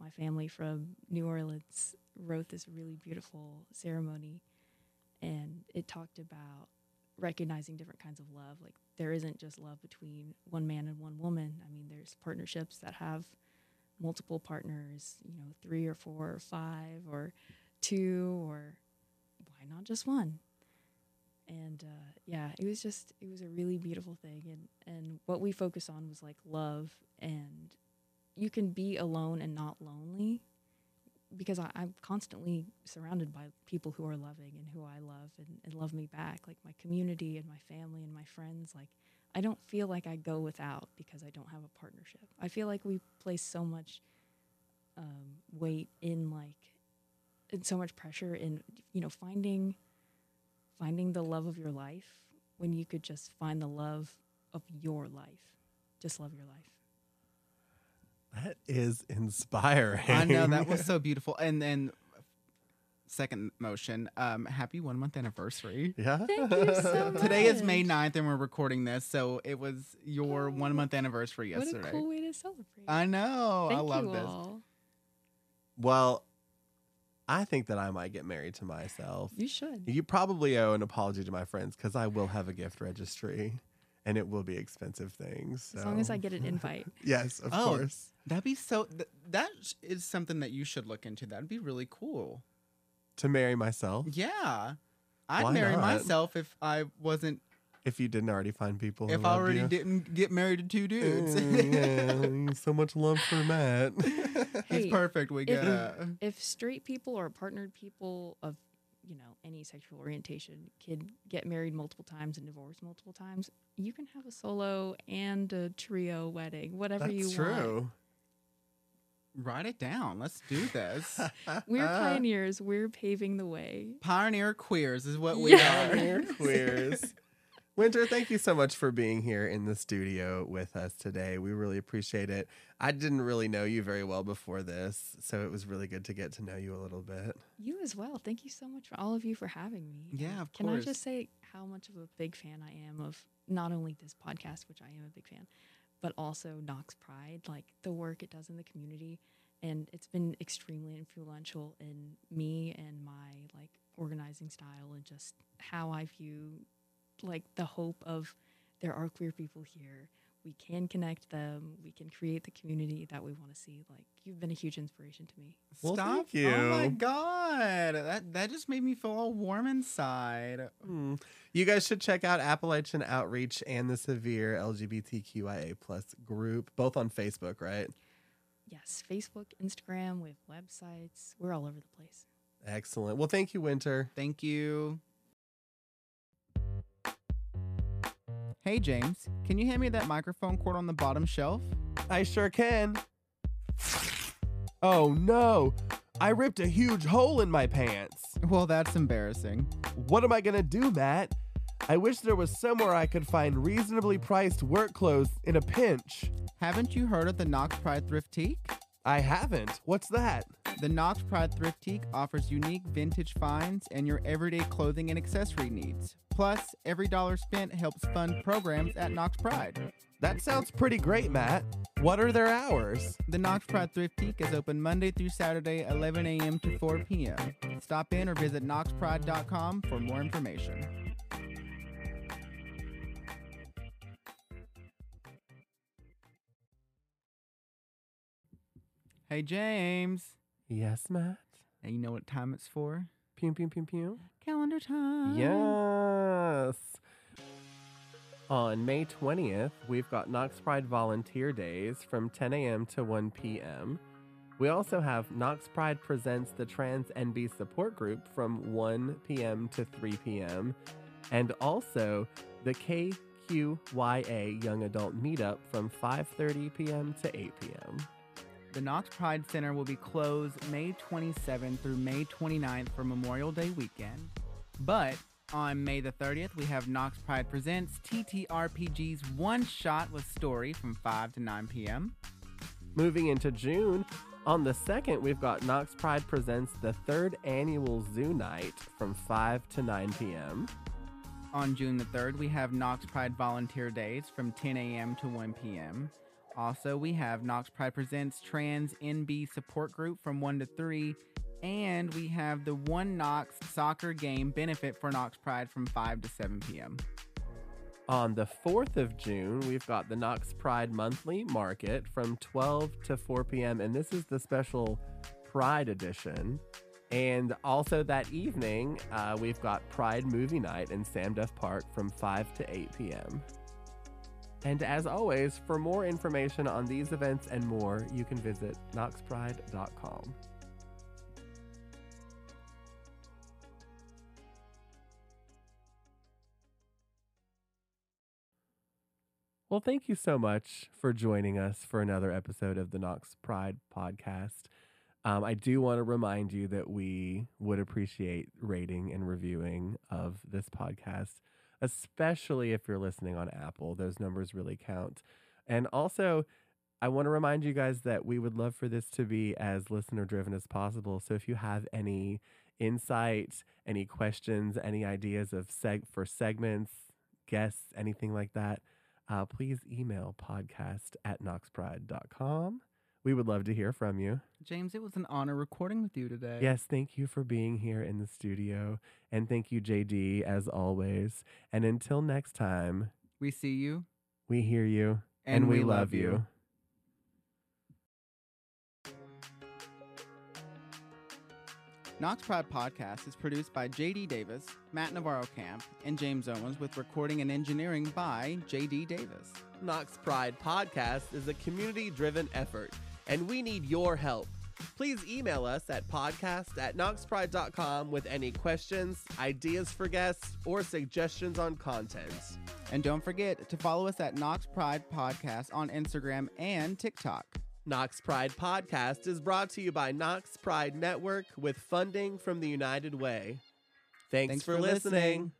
my family from New Orleans wrote this really beautiful ceremony and it talked about recognizing different kinds of love. Like there isn't just love between one man and one woman. I mean there's partnerships that have multiple partners you know three or four or five or two or why not just one and uh, yeah it was just it was a really beautiful thing and and what we focus on was like love and you can be alone and not lonely because I, I'm constantly surrounded by people who are loving and who I love and, and love me back, like my community and my family and my friends. Like, I don't feel like I go without because I don't have a partnership. I feel like we place so much um, weight in like, and so much pressure in you know finding, finding the love of your life when you could just find the love of your life. Just love your life. That is inspiring. I know that was (laughs) so beautiful. And then second motion, um, happy one month anniversary. yeah. Thank you so much. (laughs) Today is May 9th and we're recording this, so it was your Oh, one month anniversary yesterday. What yesterday. a cool way to celebrate. I know. Thank I love you this. all. Well, I think that I might get married to myself. You should. You probably owe an apology to my friends because I will have a gift registry, and it will be expensive things. As long as I get an invite. (laughs) yes, of Oh. course. That'd be so. Th- that is something that you should look into. That'd be really cool. To marry myself, Yeah, I'd Why marry not? myself if I wasn't. If you didn't already find people. Who If I already you. didn't get married to two dudes. Mm, yeah, (laughs) so much love for Matt. (laughs) It's Hey, perfect. We if- got. If straight people or partnered people of, you know, any sexual orientation could get married multiple times and divorce multiple times, you can have a solo and a trio wedding, whatever you That's want. true. Write it down. Let's do this. (laughs) We're pioneers. We're paving the way. Pioneer queers is what we Yeah. are. Pioneer queers. Winter, thank you so much for being here in the studio with us today. We really appreciate it. I didn't really know you very well before this, so it was really good to get to know you a little bit. You as well. Thank you so much for all of you for having me. Yeah, of Can I just say how much of a big fan I am of not only this podcast, which I am a big fan, but also Knox Pride, like the work it does in the community. And it's been extremely influential in me and my like organizing style and just how I view like the hope of there are queer people here. We can connect them. We can create the community that we want to see. Like you've been a huge inspiration to me. Well, Stop. thank Oh my god. That that just made me feel all warm inside. Hmm. You guys should check out Appalachian Outreach and the Sevier LGBTQIA plus group, both on Facebook, right? Yes, Facebook, Instagram, we have websites. We're all over the place. Excellent. Well, thank you, Winter. Thank you. Hey James, can you hand me that microphone cord on the bottom shelf? I sure can. Oh no! I ripped a huge hole in my pants. Well, that's embarrassing. What am I gonna do, Matt? I wish there was somewhere I could find reasonably priced work clothes in a pinch. Haven't you heard of the Knox Pride Thriftique? I haven't. What's that? The Knox Pride Thriftique offers unique vintage finds and your everyday clothing and accessory needs. Plus, every dollar spent helps fund programs at Knox Pride. That sounds pretty great, Matt. What are their hours? The Knox Pride Thrift Thriftique is open Monday through Saturday, 11 a.m. to 4 p.m. Stop in or visit knoxpride.com for more information. Hey, James. Yes, Matt. Now you know what time it's for? Pew pew pew pew. Calendar time. Yes. On May 20th, we've got Knox Pride Volunteer Days from 10 a.m. to 1 p.m. We also have Knox Pride Presents the Trans NB Support Group from 1 p.m. to 3 p.m. And also the KQYA Young Adult Meetup from 5.30 p.m. to 8 p.m. The Knox Pride Center will be closed May 27th through May 29th for Memorial Day weekend. But on May the 30th, we have Knox Pride Presents TTRPG's One Shot with Story from 5 to 9 p.m. Moving into June, on the 2nd, we've got Knox Pride Presents the third annual Zoo Night from 5 to 9 p.m. On June the 3rd, we have Knox Pride Volunteer Days from 10 a.m. to 1 p.m. Also, we have Knox Pride Presents Trans NB Support Group from 1 to 3. And we have the One Knox Soccer Game Benefit for Knox Pride from 5 to 7 p.m. On the 4th of June, we've got the Knox Pride Monthly Market from 12 to 4 p.m. And this is the special Pride edition. And also that evening, uh, we've got Pride Movie Night in Sam Duff Park from 5 to 8 p.m. And as always, for more information on these events and more, you can visit knoxpride.com. Well, thank you so much for joining us for another episode of the Knox Pride podcast. Um, I do want to remind you that we would appreciate rating and reviewing of this podcast, especially if you're listening on Apple. Those numbers really count. And also, I want to remind you guys that we would love for this to be as listener driven as possible. So if you have any insight, any questions, any ideas of seg- for segments, guests, anything like that, uh, please email podcast at knoxpride.com. We would love to hear from you. James, it was an honor recording with you today. Yes, thank you for being here in the studio. And thank you, JD, as always. And until next time, We see you. we hear you And we love you. Knox Pride Podcast is produced by JD Davis, Matt Navarro Camp, and James Owens with recording and engineering by JD Davis. Knox Pride Podcast is a community driven effort, and we need your help. Please email us at podcast at knoxpride.com with any questions, ideas for guests, or suggestions on content. And don't forget to follow us at Knox Pride Podcast on Instagram and TikTok. Knox Pride Podcast is brought to you by Knox Pride Network with funding from the United Way. Thanks, Thanks for, for listening. listening.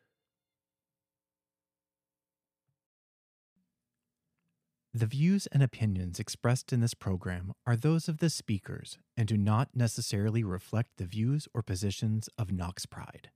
The views and opinions expressed in this program are those of the speakers and do not necessarily reflect the views or positions of Knox Pride.